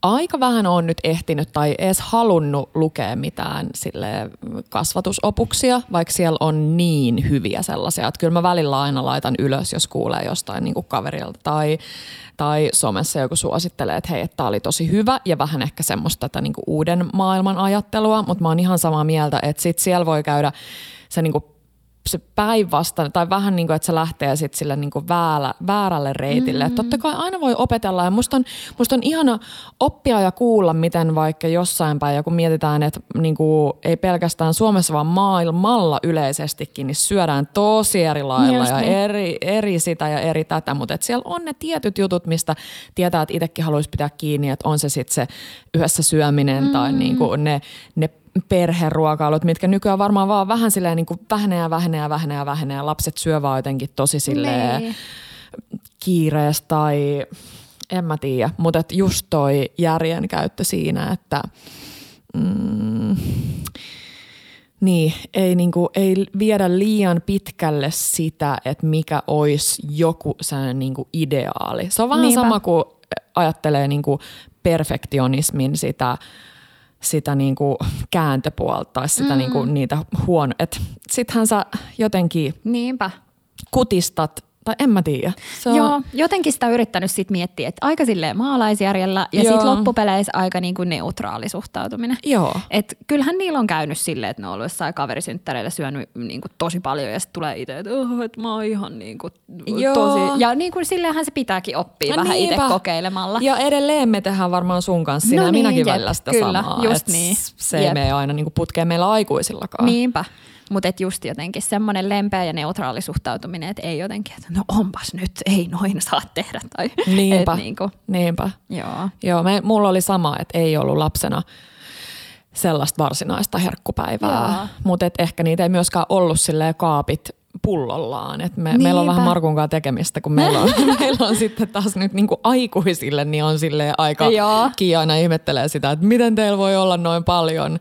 Aika vähän on nyt ehtinyt tai edes halunnut lukea mitään sille kasvatusopuksia, vaikka siellä on niin hyviä sellaisia. Että kyllä mä välillä aina laitan ylös, jos kuulee jostain niin kuin kaverilta tai, tai somessa joku suosittelee, että hei, tämä oli tosi hyvä ja vähän ehkä semmoista tätä niin kuin uuden maailman ajattelua, mutta mä oon ihan samaa mieltä, että sit siellä voi käydä se niin kuin se päinvastainen, tai vähän niin kuin, että se lähtee sitten sille niin kuin väärä, väärälle reitille. Mm-hmm. Totta kai aina voi opetella ja musta on, musta on ihana oppia ja kuulla, miten vaikka jossain päin, ja kun mietitään, että niin kuin, ei pelkästään Suomessa, vaan maailmalla yleisestikin, niin syödään tosi eri lailla Just ja niin. eri, eri sitä ja eri tätä, mutta et siellä on ne tietyt jutut, mistä tietää, että itsekin haluaisi pitää kiinni, että on se sitten se yhdessä syöminen mm. tai niin kuin ne, ne perheruokailut, mitkä nykyään varmaan vaan vähän silleen niin kuin vähenee ja vähenee ja vähenee ja vähenee lapset syö vaan jotenkin tosi silleen Niin. kiireessä tai en mä tiedä, mutta just toi järjen käyttö siinä, että mm, niin, ei, niinku, ei viedä liian pitkälle sitä, että mikä olisi joku sellainen niinku ideaali. Se on vähän Niinpä. sama kuin ajattelee niinku perfektionismin sitä, sitä niinku kääntöpuolta tai sitä mm. niinku niitä huono. Et sittenhän sä jotenkin Niinpä. kutistat, tai en mä tiedä. Se on, Joo, jotenkin sitä yrittänyt sit miettiä, että aika silleen maalaisjärjellä ja sitten loppupeleissä aika niinku neutraali suhtautuminen. Joo. Et kyllähän niillä on käynyt silleen, että ne on ollut jossain kaverisynttäreillä syönyt niinku tosi paljon ja sitten tulee itse, että oh, et mä oon ihan niinku Joo. tosi... Ja niinku silleenhän se pitääkin oppia No vähän itse kokeilemalla. Ja edelleen me tehdään varmaan sun kanssa, sinä No ja niin, minäkin jep, välillä sitä kyllä, samaa. just niin. Se ei Jep. mene aina niinku putkeen meillä aikuisillakaan. Niinpä. Mutta just jotenkin semmoinen lempeä ja neutraali suhtautuminen, että ei jotenkin, että no onpas nyt, ei noin saa tehdä. Tai, Niinpä, Et niinku, niinpä. joo. Joo, me, mulla oli sama, että ei ollut lapsena sellaista varsinaista herkkupäivää, mutta ehkä niitä ei myöskään ollut silleen kaapit pullollaan. Et me, meillä on vähän Markun kanssa tekemistä, kun meillä on, meillä on sitten taas nyt niinku aikuisille, niin on silleen aika Joo. kiana ihmettelee sitä, että miten teillä voi olla noin paljon.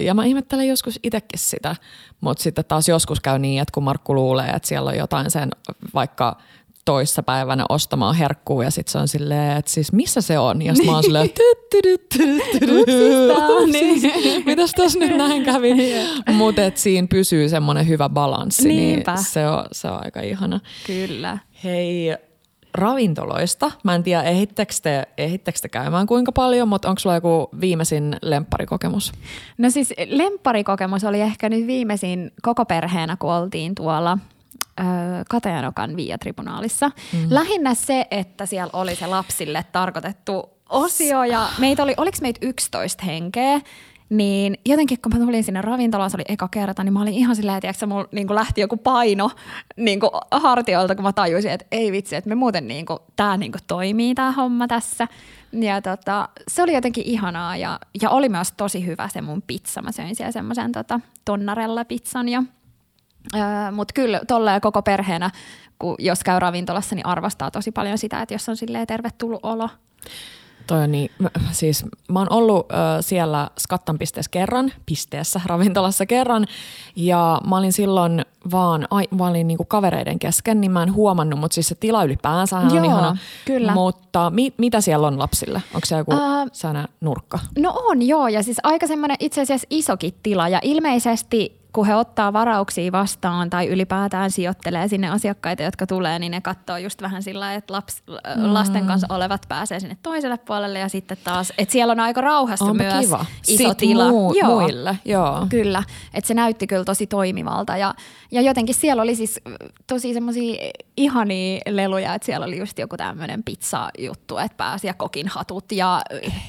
Ja mä ihmettelen joskus itsekin sitä, mutta sitten taas joskus käy niin, että kun Markku luulee, että siellä on jotain sen vaikka toissa päivänä ostamaan herkkuu ja sitten se on silleen, että siis missä se on? Ja sitten mä oon silleen, niin. mitäs tässä nyt näin kävi? Mutta siinä pysyy semmoinen hyvä balanssi, Niinpä. niin se on, se on aika ihana. Kyllä. Hei, ravintoloista. Mä en tiedä, ehittekö te, ehittekö te käymään kuinka paljon, mutta onko sulla joku viimeisin lempparikokemus? No siis lempparikokemus oli ehkä nyt viimeisin koko perheenä, kun oltiin tuolla Katajanokan Via-tribunaalissa. Mm. Lähinnä se, että siellä oli se lapsille tarkoitettu osio ja meitä oli, oliko meitä 11 henkeä, niin jotenkin kun mä tulin sinne ravintolaan, se oli eka kerta, niin mä olin ihan silleen, että mulla niin lähti joku paino niin hartioilta, kun mä tajusin, että ei vitsi, että me muuten niin kuin, tää niin kuin toimii tää homma tässä. Ja tota, se oli jotenkin ihanaa ja, ja oli myös tosi hyvä se mun pizza. Mä söin siellä semmoisen tota, tonnarella pizzan ja Öö, Mutta kyllä tolleen koko perheenä, kun jos käy ravintolassa, niin arvostaa tosi paljon sitä, että jos on silleen tervetullut olo. Toi on niin, mä- siis mä oon ollut ö, siellä Skattan pisteessä kerran, pisteessä ravintolassa kerran, ja mä olin silloin vaan, ai, mä olin niinku kavereiden kesken, niin mä en huomannut, mutta siis se tila ylipäänsä on Joo, ihana. kyllä. Mutta mi, mitä siellä on lapsille? Onko se joku uh, säännä nurkka? No on joo, ja siis aika semmoinen itse asiassa isokin tila, ja ilmeisesti kun he ottaa varauksia vastaan tai ylipäätään sijoittelee sinne asiakkaita, jotka tulee, niin ne katsoo just vähän sillä että laps, mm. lasten kanssa olevat pääsee sinne toiselle puolelle ja sitten taas, että siellä on aika rauhassa Onpa myös kiva. iso Sit tila. Muu, muille, joo. Kyllä, että se näytti kyllä tosi toimivalta ja, ja jotenkin siellä oli siis tosi semmoisia ihania leluja, että siellä oli just joku tämmöinen pizza-juttu, että pääsi ja kokin hatut ja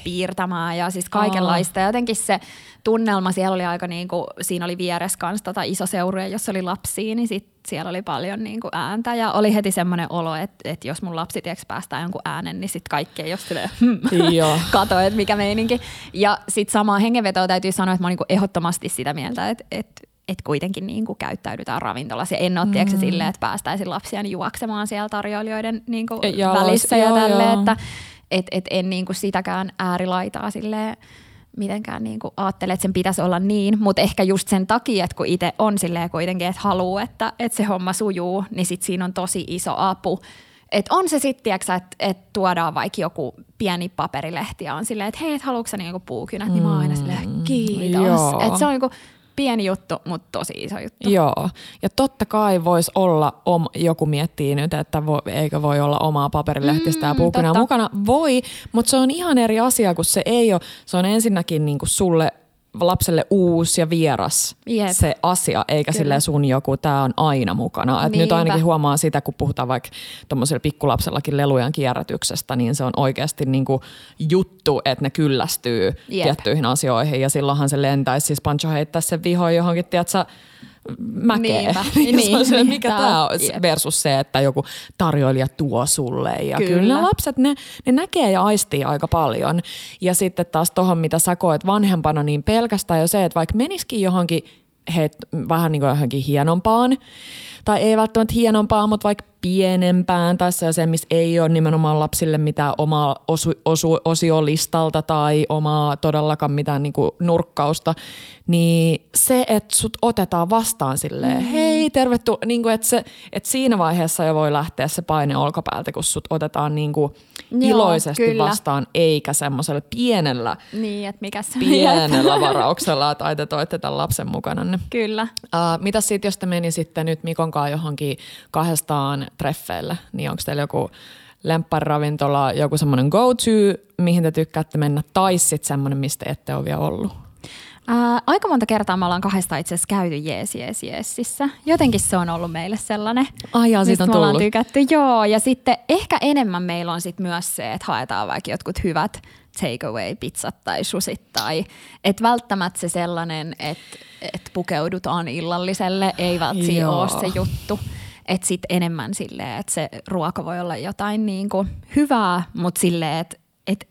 piirtämään ja siis kaikenlaista. Jotenkin se tunnelma siellä oli aika niin kuin, siinä oli vieressä kanssa tota iso seurue, jos oli lapsia, niin sit siellä oli paljon niin kuin ääntä ja oli heti semmoinen olo, että, että jos mun lapsi tieks päästää jonkun äänen, niin sitten kaikki ei ole hmm, kato, että mikä meininki. Ja sitten samaa hengenvetoa täytyy sanoa, että mä oon niin kuin ehdottomasti sitä mieltä, että, että että kuitenkin niin kuin käyttäydytään ravintolassa. Ja en ole mm. silleen, että päästäisiin lapsia niin juoksemaan siellä tarjoilijoiden niin kuin Ja välissä ja joo, tälle, että et, et en niin kuin sitäkään äärilaitaa silleen mitenkään niin kuin ajattele, että sen pitäisi olla niin, mutta ehkä just sen takia, että kun itse on silleen kuitenkin, että haluaa, että, että se homma sujuu, niin sit siinä on tosi iso apu. Et on se sitten, että et tuodaan vaikka joku pieni paperilehti ja on silleen, että hei, et haluatko sä niinku puukynät, niin mä oon aina silleen, kiitos. Joo. Et se on niinku pieni juttu, mutta tosi iso juttu. Joo, ja totta kai voisi olla, om, joku miettii nyt, että vo, eikö voi olla omaa paperilehtistä ja Mm, totta. mukana. Voi, mutta se on ihan eri asia, kun se ei ole, se on ensinnäkin niin kuin sulle lapselle uusi ja vieras Jep. se asia, eikä Kyllä. sille sun joku, tämä on aina mukana. Et nyt ainakin huomaa sitä, kun puhutaan vaikka tuommoisella pikkulapsellakin lelujen kierrätyksestä, niin se on oikeasti niin kuin juttu, että ne kyllästyy Jep. tiettyihin asioihin ja silloinhan se lentäisi, siis Pancho heittäisi sen vihoin johonkin, tiedätkö, mäkeen. Niinpä. Niin, Niin, se, niin, mikä tämä on- jep. versus se, että joku tarjoilija tuo sulle. Ja kyllä, Kyllä. lapset, ne, ne näkee ja aistii aika paljon. Ja sitten taas tuohon, mitä sä koet vanhempana, niin pelkästään jo se, että vaikka menisikin johonkin he, vähän niin kuin johonkin hienompaan, tai ei välttämättä hienompaan, mutta vaikka pienempään tai se, missä ei ole nimenomaan lapsille mitään omaa osu, osu, osiolistalta tai omaa todellakaan mitään niin kuin nurkkausta, niin se, että sut otetaan vastaan silleen, mm. hei tervetuloa, niin että, se, että siinä vaiheessa jo voi lähteä se paine olkapäältä, kun sut otetaan niin kuin Joo, iloisesti kyllä. vastaan, eikä semmoisella pienellä, Niin, että mikä se pienellä varauksella, että te toitte tämän lapsen mukana. Kyllä. Uh, mitä sitten, jos te meni sitten nyt Mikonkaan johonkin kahdestaan treffeille, niin onko teillä joku lemppäriravintola, joku semmoinen go-to, mihin te tykkäätte mennä, tai sitten semmoinen, mistä ette ole vielä ollut? Ää, aika monta kertaa me ollaan kahdesta itse asiassa käyty jees, jees, jeesissä. Jotenkin se on ollut meille sellainen. Ai jaa, siitä mistä on me ollaan tykätty. Joo, ja sitten ehkä enemmän meillä on sit myös se, että haetaan vaikka jotkut hyvät takeaway-pizzat tai susit. Tai, että välttämättä se sellainen, että et pukeudutaan illalliselle, ei välttämättä ole se juttu. Että sitten enemmän silleen, että se ruoka voi olla jotain niinku hyvää, mutta silleen, että et,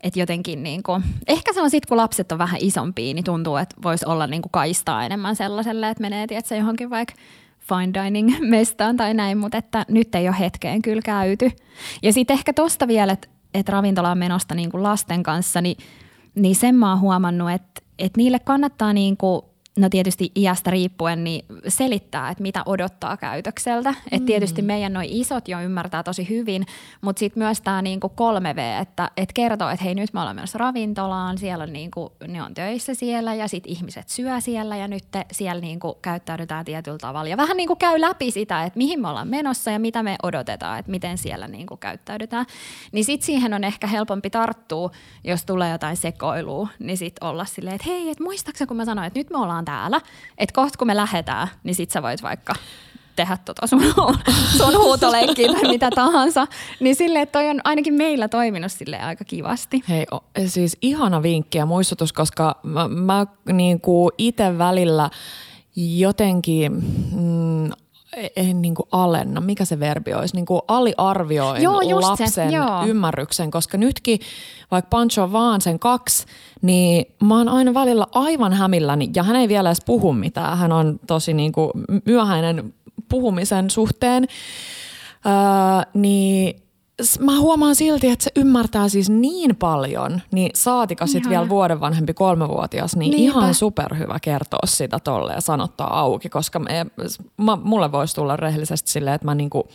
et jotenkin niinku, ehkä se on sitten, kun lapset on vähän isompia, niin tuntuu, että voisi olla niinku kaistaa enemmän sellaiselle, että menee tiedätkö, johonkin vaikka fine dining mestaan tai näin, mutta että nyt ei ole hetkeen kyllä käyty. Ja sitten ehkä tosta vielä, että et ravintolaan menosta niinku lasten kanssa, niin, niin sen mä oon huomannut, että et niille kannattaa niinku no tietysti iästä riippuen, niin selittää, että mitä odottaa käytökseltä. Mm. Et tietysti meidän noin isot jo ymmärtää tosi hyvin, mutta sitten myös tämä niinku 3V, että et kertoo, että hei nyt me ollaan menossa ravintolaan, siellä on niinku, ne on töissä siellä ja sitten ihmiset syö siellä ja nyt te, siellä niinku käyttäydytään tietyllä tavalla. Ja vähän niinku käy läpi sitä, että mihin me ollaan menossa ja mitä me odotetaan, että miten siellä niinku käyttäydytään. Niin sitten siihen on ehkä helpompi tarttua, jos tulee jotain sekoilua, niin sitten olla silleen, että hei, et muistaaksä kun mä sanoin, että nyt me ollaan täällä, että kohta kun me lähdetään, niin sit sä voit vaikka tehdä tota sun, sun huutoleikkiä tai mitä tahansa. Niin silleen, että toi on ainakin meillä toiminut sille aika kivasti. Hei, o- siis ihana vinkki ja muistutus, koska mä, mä niin itse välillä jotenkin mm, en niin kuin alenna, mikä se verbi olisi, niin kuin aliarvioin Joo, just se, lapsen joo. ymmärryksen, koska nytkin vaikka Pancho on vaan sen kaksi, niin mä oon aina välillä aivan hämilläni ja hän ei vielä edes puhu mitään. Hän on tosi niin kuin myöhäinen puhumisen suhteen, öö, niin mä huomaan silti, että se ymmärtää siis niin paljon, niin saatika sitten vielä vuoden vanhempi kolmevuotias, niin Niinpä. ihan superhyvä kertoa sitä tolle ja sanottaa auki, koska me, mä, mulle voisi tulla rehellisesti silleen, että mä niinku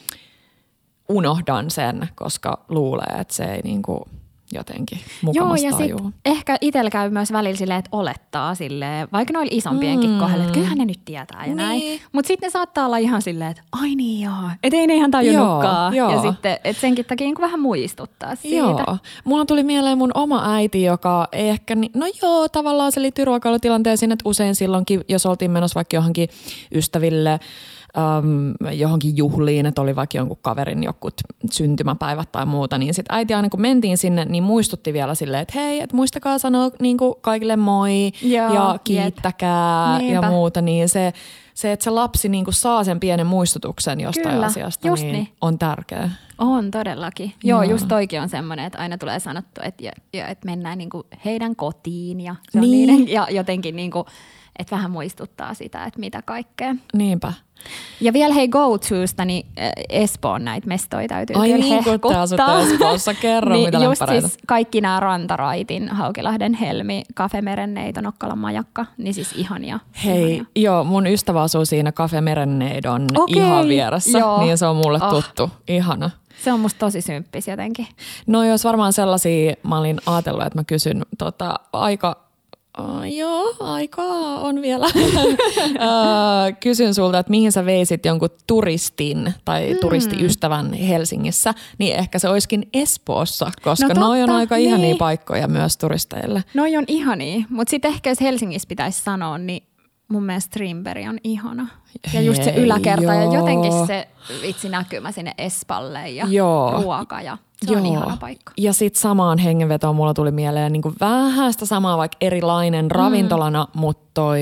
unohdan sen, koska luulee, että se ei niinku, jotenkin Joo, ja sitten ehkä itsellä käy myös välillä silleen, että olettaa silleen, vaikka noilla isompienkin mm. kohdalla, että kyllähän ne nyt tietää ja Niin. näin. Mutta sitten ne saattaa olla ihan silleen, että ai niin joo, et ei ne ihan tajunnutkaan. Joo, Ja joo. sitten, että senkin takia niin vähän muistuttaa siitä. Joo. Mulla tuli mieleen mun oma äiti, joka ei ehkä, ni- no joo, tavallaan se liittyy ruokailutilanteeseen, että usein silloinkin, jos oltiin menossa vaikka johonkin ystäville, äm, johonkin juhliin, että oli vaikka jonkun kaverin jokut syntymäpäivät tai muuta, niin sitten äiti aina kun mentiin sinne, niin muistutti vielä silleen, että hei, että muistakaa sanoa niin kaikille moi Joo, ja jep. kiittäkää ja muuta, niin se, se, että se lapsi niin saa sen pienen muistutuksen jostain Kyllä, asiasta, just niin, niin. on tärkeä. On todellakin. Joo, Joo. just toikin on semmoinen, että aina tulee sanottu, että, että mennään niinku heidän kotiin ja, se on Niin. niiden, ja jotenkin niinku, että vähän muistuttaa sitä, että mitä kaikkea. Niinpä. Ja vielä hei go-tosta, niin äh, Espoon näitä mestoja täytyy Ai kyllä niin, kun Espoossa. Kerro, niin mitä just lämpäreitä. siis kaikki nämä Rantaraitin, Haukilahden Helmi, Kafemeren neito, Nokkalan majakka, niin siis ihania. Hei, ihania. joo, mun ystävä asuu siinä Cafe Merenneidon Okei, ihan vieressä, joo. niin se on mulle Ah. tuttu. Ihana. Se on musta tosi symppis jotenkin. No jos varmaan sellaisia, mä olin ajatellut, että mä kysyn tota, aika, Uh, joo, aikaa on vielä. kysyn sulta, että mihin sä veisit jonkun turistin tai Mm. turistiystävän Helsingissä, niin ehkä se olisikin Espoossa, koska No no noi on totta, aika ihania niin. paikkoja myös turisteille. Noi on ihania, mutta sitten ehkä jos Helsingissä pitäisi sanoa, niin mun mielestä Strindberg on ihana. Ja just se yläkerta ja joo. jotenkin se vitsi näkymä sinne Espalle ja Joo. ruoka ja se on ihana paikka. Ja sitten samaan hengenvetoon mulla tuli mieleen niin vähän sitä samaa, vaikka erilainen ravintolana, mutta toi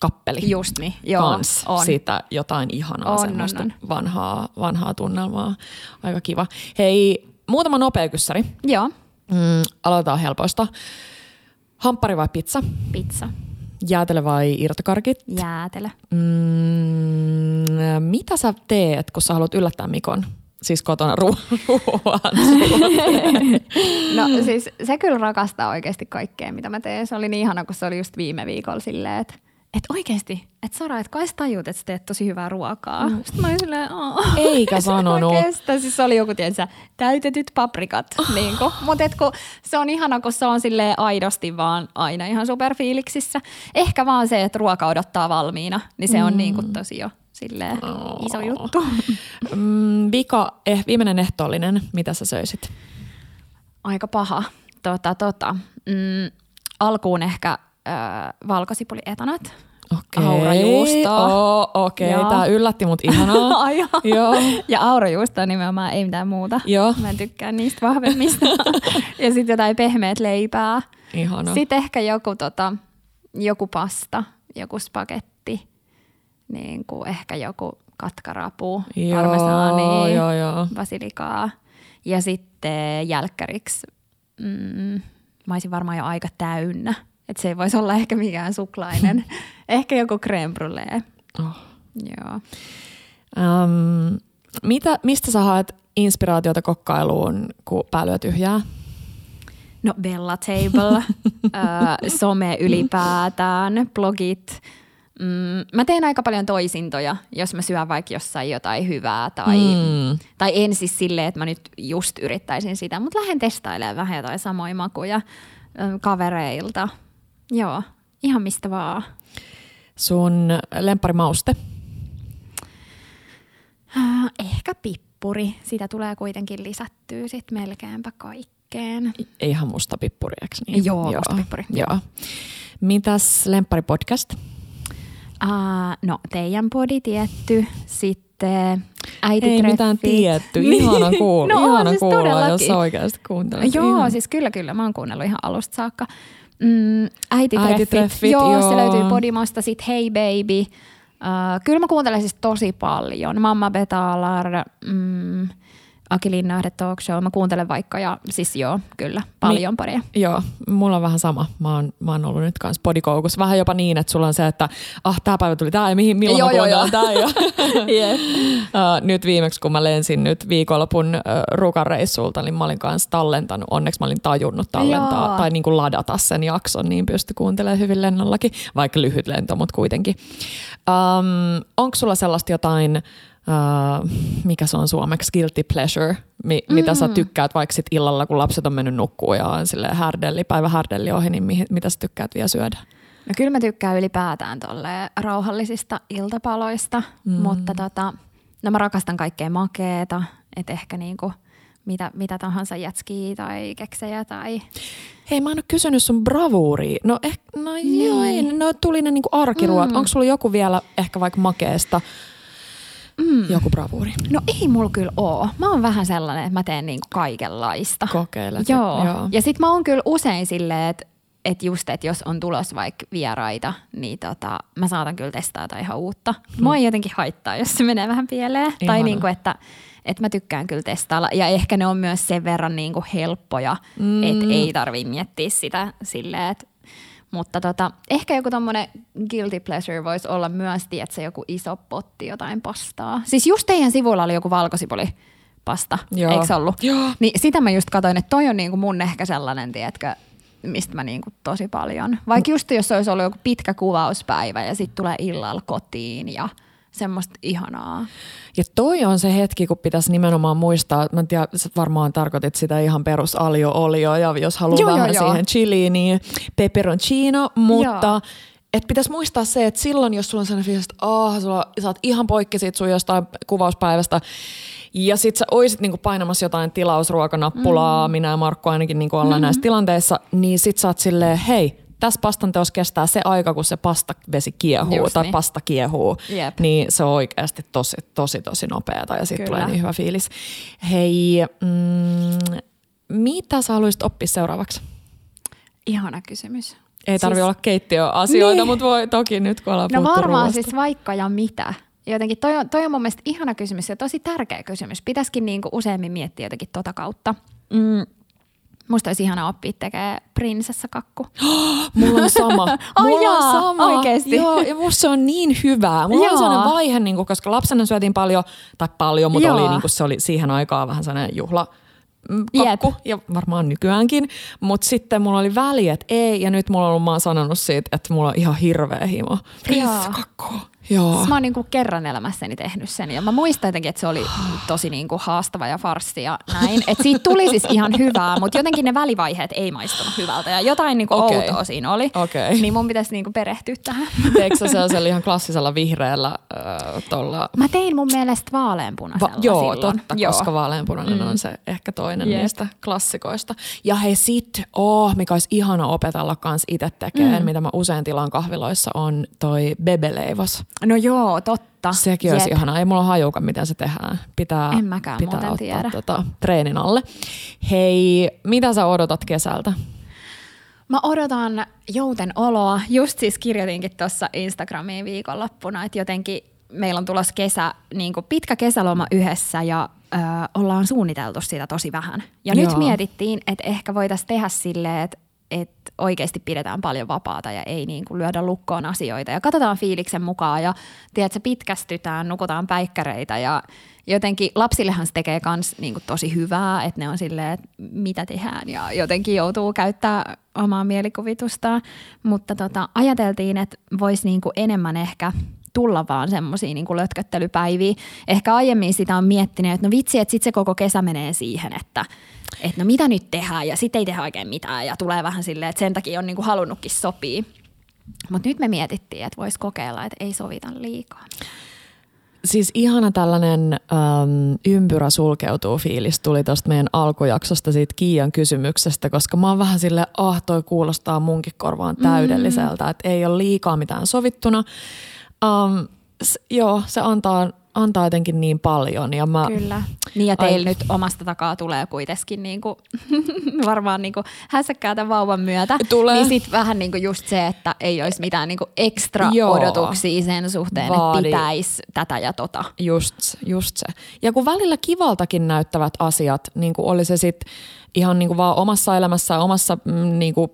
kappeli Just niin, joo, kans on. sitä jotain ihanaa On, semmoista on, Vanhaa, vanhaa tunnelmaa. Aika kiva. Hei, muutama nopea kyssäri. Joo, Mm, aloitetaan helpoista. Hamppari vai pizza? pizza, Jäätelö vai irtokarkit? jäätelö. Mm, mitä sä teet, kun sä haluat yllättää Mikon? Siis kotona ru- ruoan No siis se kyllä rakastaa oikeasti kaikkea, mitä mä teen. Se oli niin ihana, kun se oli just viime viikolla silleen, että että oikeasti, että Sara, että kai sä tajut, että sä teet tosi hyvää ruokaa. Mm. Sitten mä olin silleen, "Aa." Eikä sanonut. Kestä. Siis se oli joku, tiedätkö, täytetyt paprikat. niin Mutta se on ihana, kun se on sille aidosti vaan aina ihan superfiiliksissä. Ehkä vaan se, että ruoka odottaa valmiina, niin se on Mm. niin kuin tosi jo silleen iso juttu. Mm, vika, eh, viimeinen ehtoollinen, mitä sä söisit? Aika paha. Tota, tota. Mm, alkuun ehkä äh, valkosipuli etanat. Okei. Aurajuustoa. Oh, Okei, okay. tää yllätti mut ihanaa. Ai joo. Ja aurajuustoa nimenomaan, ei mitään muuta. Joo. Mä en tykkää niistä vahvemmista. ja sitten jotain pehmeät leipää. Ihana. Sitten ehkä joku, tota, joku pasta, joku spagetti, niin kuin ehkä joku katkarapu, Joo, parmesaani, joo, joo. basilikaa. Ja sitten jälkkäriksi, mm, mä olisin varmaan jo aika täynnä. Että se ei voisi olla ehkä mikään suklainen. ehkä joku crème brûlée. Oh. Joo. Um, mitä, mistä sä haet inspiraatiota kokkailuun, kun pää lyö tyhjää? No Bella Table, ö, some ylipäätään, blogit. Mm, mä teen aika paljon toisintoja, jos mä syön vaikka jossain jotain hyvää tai, Mm. tai en siis silleen, että mä nyt just yrittäisin sitä, mutta lähden testailemaan vähän jotain samoja makuja kavereilta. Joo, ihan mistä vaan. Sun lempparimauste? Äh, Ehkä pippuri, sitä tulee kuitenkin lisättyä sit melkeinpä kaikkeen. Ihan musta pippuri, eikö niin? Joo, musta pippuri, Joo. Mitäs lempparipodcast? Uh, no, teidän podi tietty, sitten äititreffit. Ei mitään tietty. Ihana kuulla, no, ihana siis kuulla jos sä oikeasti kuuntelet. Joo, Ihana. siis kyllä, kyllä. Mä oon kuunnellut ihan alusta saakka. Mm, äititreffit. Äititreffit, joo, joo. se löytyy Podimosta. Sitten Hey Baby. Uh, kyllä mä kuuntelen siis tosi paljon. Mamma Betalar, mm, Aki Linnahde Talk Show. Mä kuuntelen vaikka ja siis joo, kyllä, paljon Niin. paria. Joo, mulla on vähän sama. Mä oon, mä oon ollut nyt kanssa podikoukussa. Vähän jopa niin, että sulla on se, että ah, tää päivä tuli tää ja mihin, milloin Joo, mä joo, joo. tää. Ja, Yeah. uh, nyt viimeksi, kun mä lensin nyt viikonlopun uh, rukan reissulta, niin mä olin kanssa tallentanut. Onneksi mä olin tajunnut tallentaa Joo. tai niin kuin ladata sen jakson, niin pysty kuuntelemaan hyvin lennollakin, vaikka lyhyt lento, mutta kuitenkin. Um, onko sulla sellaista jotain Uh, mikä se on suomeksi, guilty pleasure, mi- mm. mitä sä tykkäät vaikka sit illalla, kun lapset on mennyt nukkuun ja on sille härdelli, päivä härdelli ohi, niin mihin, mitä sä tykkäät vielä syödä? No kyllä mä tykkään ylipäätään tolle rauhallisista iltapaloista, mm. mutta tota, no mä rakastan kaikkea makeeta, että ehkä niinku mitä, mitä tahansa jätskiä tai keksejä tai... Hei, mä en ole kysynyt sun bravuuria. No, eh, no niin. joo, no tuli ne niinku arkiruot. Mm. Onko sulla joku vielä ehkä vaikka makeesta? Mm. Joku bravuuri. No ei mulla kyllä oo. Mä oon vähän sellainen, että mä teen niinku kaikenlaista. Kokeilet. Joo. joo. Ja sit mä oon kyllä usein silleen, että että just, että jos on tulos vaikka vieraita, niin tota, mä saatan kyllä testata ihan uutta. Mm. Mua ei jotenkin haittaa, jos se menee vähän pieleen. Ihana. Tai niinku, että, että mä tykkään kyllä testailla. Ja ehkä ne on myös sen verran niinku helppoja, mm. että ei tarvi miettiä sitä silleen, että mutta tota, ehkä joku tommonen guilty pleasure voisi olla myös, että se joku iso potti jotain pastaa. Siis just teidän sivuilla oli joku valkosipuli pasta, Joo. eikö ollut? Joo. Niin sitä mä just katsoin, että toi on niinku mun ehkä sellainen, tiedätkö, mistä mä niinku tosi paljon. Vaikka just jos olisi ollut joku pitkä kuvauspäivä ja sitten tulee illalla kotiin ja – semmoista ihanaa. Ja toi on se hetki, kun pitäisi nimenomaan muistaa, mä en tiedä, sä varmaan tarkoitit sitä ihan perus alio olio ja jos haluaa joo, vähän joo, siihen joo. chiliin, niin peperoncino, mutta joo. Et pitäisi muistaa se, että silloin, jos sulla on sellainen fiilis, että oh, sulla, sä oot ihan poikki siitä sun jostain kuvauspäivästä, ja sit sä oisit niinku painamassa jotain tilausruokanappulaa, mm. minä ja Markku ainakin niinku ollaan mm-hmm. näissä tilanteissa, niin sit sä oot silleen, hei, tässä pastan teos kestää se aika, kun se pastakvesi kiehuu Just tai niin. pasta kiehuu, Jep. niin se on oikeasti tosi, tosi, tosi nopeata ja sitten tulee niin hyvä fiilis. Hei, mm, mitä sä haluaisit oppia seuraavaksi? Ihana kysymys. Ei tarvi siis, olla keittiöasioita, niin. mutta voi toki nyt kun ollaan No varmaan ruoasta. siis vaikka ja mitä. Jotenkin toi on, toi on mun mielestä ihana kysymys ja tosi tärkeä kysymys. Pitäisikin niinku useammin miettiä jotenkin tota kautta. Mm, Musta olisi ihana oppia tekemään prinsessakakku. mulla on sama. Mulla oh, on sama. Oikeesti. Joo, ja musta se on niin hyvää. Mulla on sellainen vaihe, niin kuin, koska lapsena syötiin paljon, tai paljon, mutta oli, niin kuin, se oli siihen aikaan vähän sellainen juhla Mm, kakku, Jep. ja varmaan nykyäänkin. Mutta sitten mulla oli väli, että ei, ja nyt mulla on ollut, mä oon sanonut siitä, että mulla on ihan hirveä himo. kakku. Joo. Mä oon niinku kerran elämässäni tehnyt sen ja mä muistan jotenkin, että se oli tosi niinku haastava ja farssi ja näin. Että siitä tuli siis ihan hyvää, mutta jotenkin ne välivaiheet ei maistunut hyvältä ja jotain niinku okay. outoa siinä oli. Okay. Niin mun pitäisi niinku perehtyä tähän. Teekö sä sellaisella ihan klassisella vihreällä äh, tolla? Mä tein mun mielestä vaaleanpunaisella Va- Joo, silloin. totta, joo. koska vaaleanpunainen mm. on se ehkä toinen yep. niistä klassikoista. Ja hei sit, oh, mikä olisi ihana opetella kans itse tekemään, mm. mitä mä usein tilaan kahviloissa, on toi bebeleivos. No joo, totta. Sekin olisi ihanaa. Ei mulla hajuka, miten se tehdään. Pitää, en mäkään pitää ottaa tiedä. Tota, treenin alle. Hei, mitä sä odotat kesältä? Mä odotan jouten oloa. Just siis kirjoitinkin tuossa Instagramiin viikonloppuna, että jotenkin meillä on tulossa kesä, niin pitkä kesäloma yhdessä ja ö, ollaan suunniteltu sitä tosi vähän. Ja Joo. nyt mietittiin, että ehkä voitaisiin tehdä silleen, että oikeasti pidetään paljon vapaata ja ei niin kuin lyödä lukkoon asioita. Ja katsotaan fiiliksen mukaan ja tiedätkö, pitkästytään, nukutaan päikkäreitä ja jotenkin lapsillehan se tekee myös niin tosi hyvää, että ne on silleen, että mitä tehdään ja jotenkin joutuu käyttää omaa mielikuvitustaan. Mutta tota, ajateltiin, että voisi niin enemmän ehkä tulla vaan semmoisia niin lötköttelypäiviä. Ehkä aiemmin sitä on miettinyt, että no vitsi, että sitten se koko kesä menee siihen, että – että no mitä nyt tehdään ja sitten ei tehdä oikein mitään ja tulee vähän silleen, että sen takia on niinku halunnutkin sopii. Mutta nyt me mietittiin, että voisi kokeilla, että ei sovita liikaa. Siis ihana tällainen äm, ympyrä sulkeutuu fiilis tuli tuosta meidän alkujaksosta siitä Kiian kysymyksestä, koska mä oon vähän sille ah toi kuulostaa munkin korvaan täydelliseltä, mm. että ei ole liikaa mitään sovittuna. Um, s- joo, se antaa antaa jotenkin niin paljon. Ja mä, Kyllä. Niin ja teillä nyt omasta takaa tulee kuitenkin niin kuin, varmaan niin kuin hässäkkää tämän vauvan myötä. Tulee. Niin sitten vähän niin kuin just se, että ei olisi mitään niin kuin ekstra Joo. odotuksia sen suhteen, Vaadi. että pitäisi tätä ja tota. Just, just se. Ja kun välillä kivaltakin näyttävät asiat, niin kuin oli se sitten ihan niin kuin vaan omassa elämässä, omassa mm, niin kuin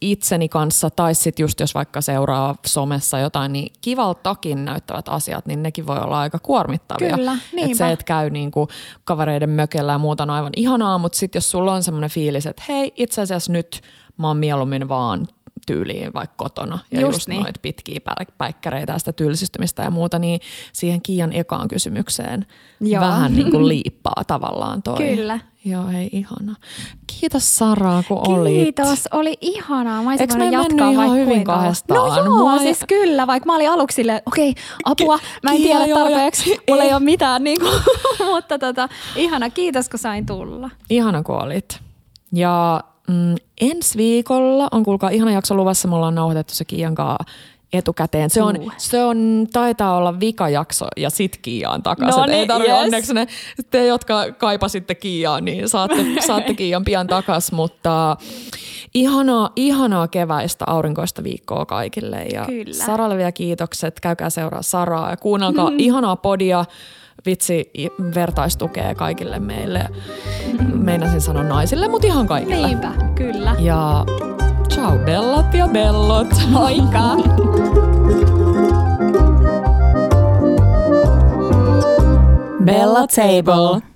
itseni kanssa tai sitten just jos vaikka seuraa somessa jotain, niin kivaltakin näyttävät asiat, niin nekin voi olla aika kuormittavia. Kyllä, Et se, että käy niin kuin kavereiden mökellä ja muuta on aivan ihanaa, mutta sitten jos sulla on semmoinen fiilis, että hei itse asiassa nyt mä oon mieluummin vaan tyyliin vaikka kotona ja Just just, niin. noita pitkiä pä- päikkäreitä ja sitä tylsistymistä ja muuta, niin siihen Kiian ekaan kysymykseen Joo. vähän niin kuin liippaa tavallaan toi. Kyllä. Joo, hei ihana. Kiitos Sara, kun olit. Kiitos, oli ihanaa. Mä Eikö me jatkaa ihan hyvin kuinka kahdestaan? No joo, Mua ei- siis kyllä, vaikka mä olin aluksi silleen, okei, apua, mä en tiedä joo, ja- tarpeeksi, mulla ei ei. ole mitään, niin kuin, mutta tota, ihana, kiitos kun sain tulla. Ihana, kun olit. Ja mm, ensi viikolla on kuulkaa ihana jakso luvassa. Me ollaan nauhoitettu se Kiian kanssa etukäteen. Se on, Uh. se on, taitaa olla vikajakso ja sit Kiiaan takaisin. No Et ei niin, tarvitse yes. onneksi ne, te, jotka kaipasitte Kiiaa, niin saatte, saatte Kiian pian takas. Mutta ihanaa, ihanaa keväistä aurinkoista viikkoa kaikille. Ja Kyllä. Saralle vielä kiitokset. Käykää seuraa Saraa ja kuunnelkaa ihanaa podia. Vitsi, vertaistukea kaikille meille. Meinasin sanoa naisille, mutta ihan kaikille. Niinpä, kyllä. Ja ciao bellat ja bellot. Moikka! Bella Table.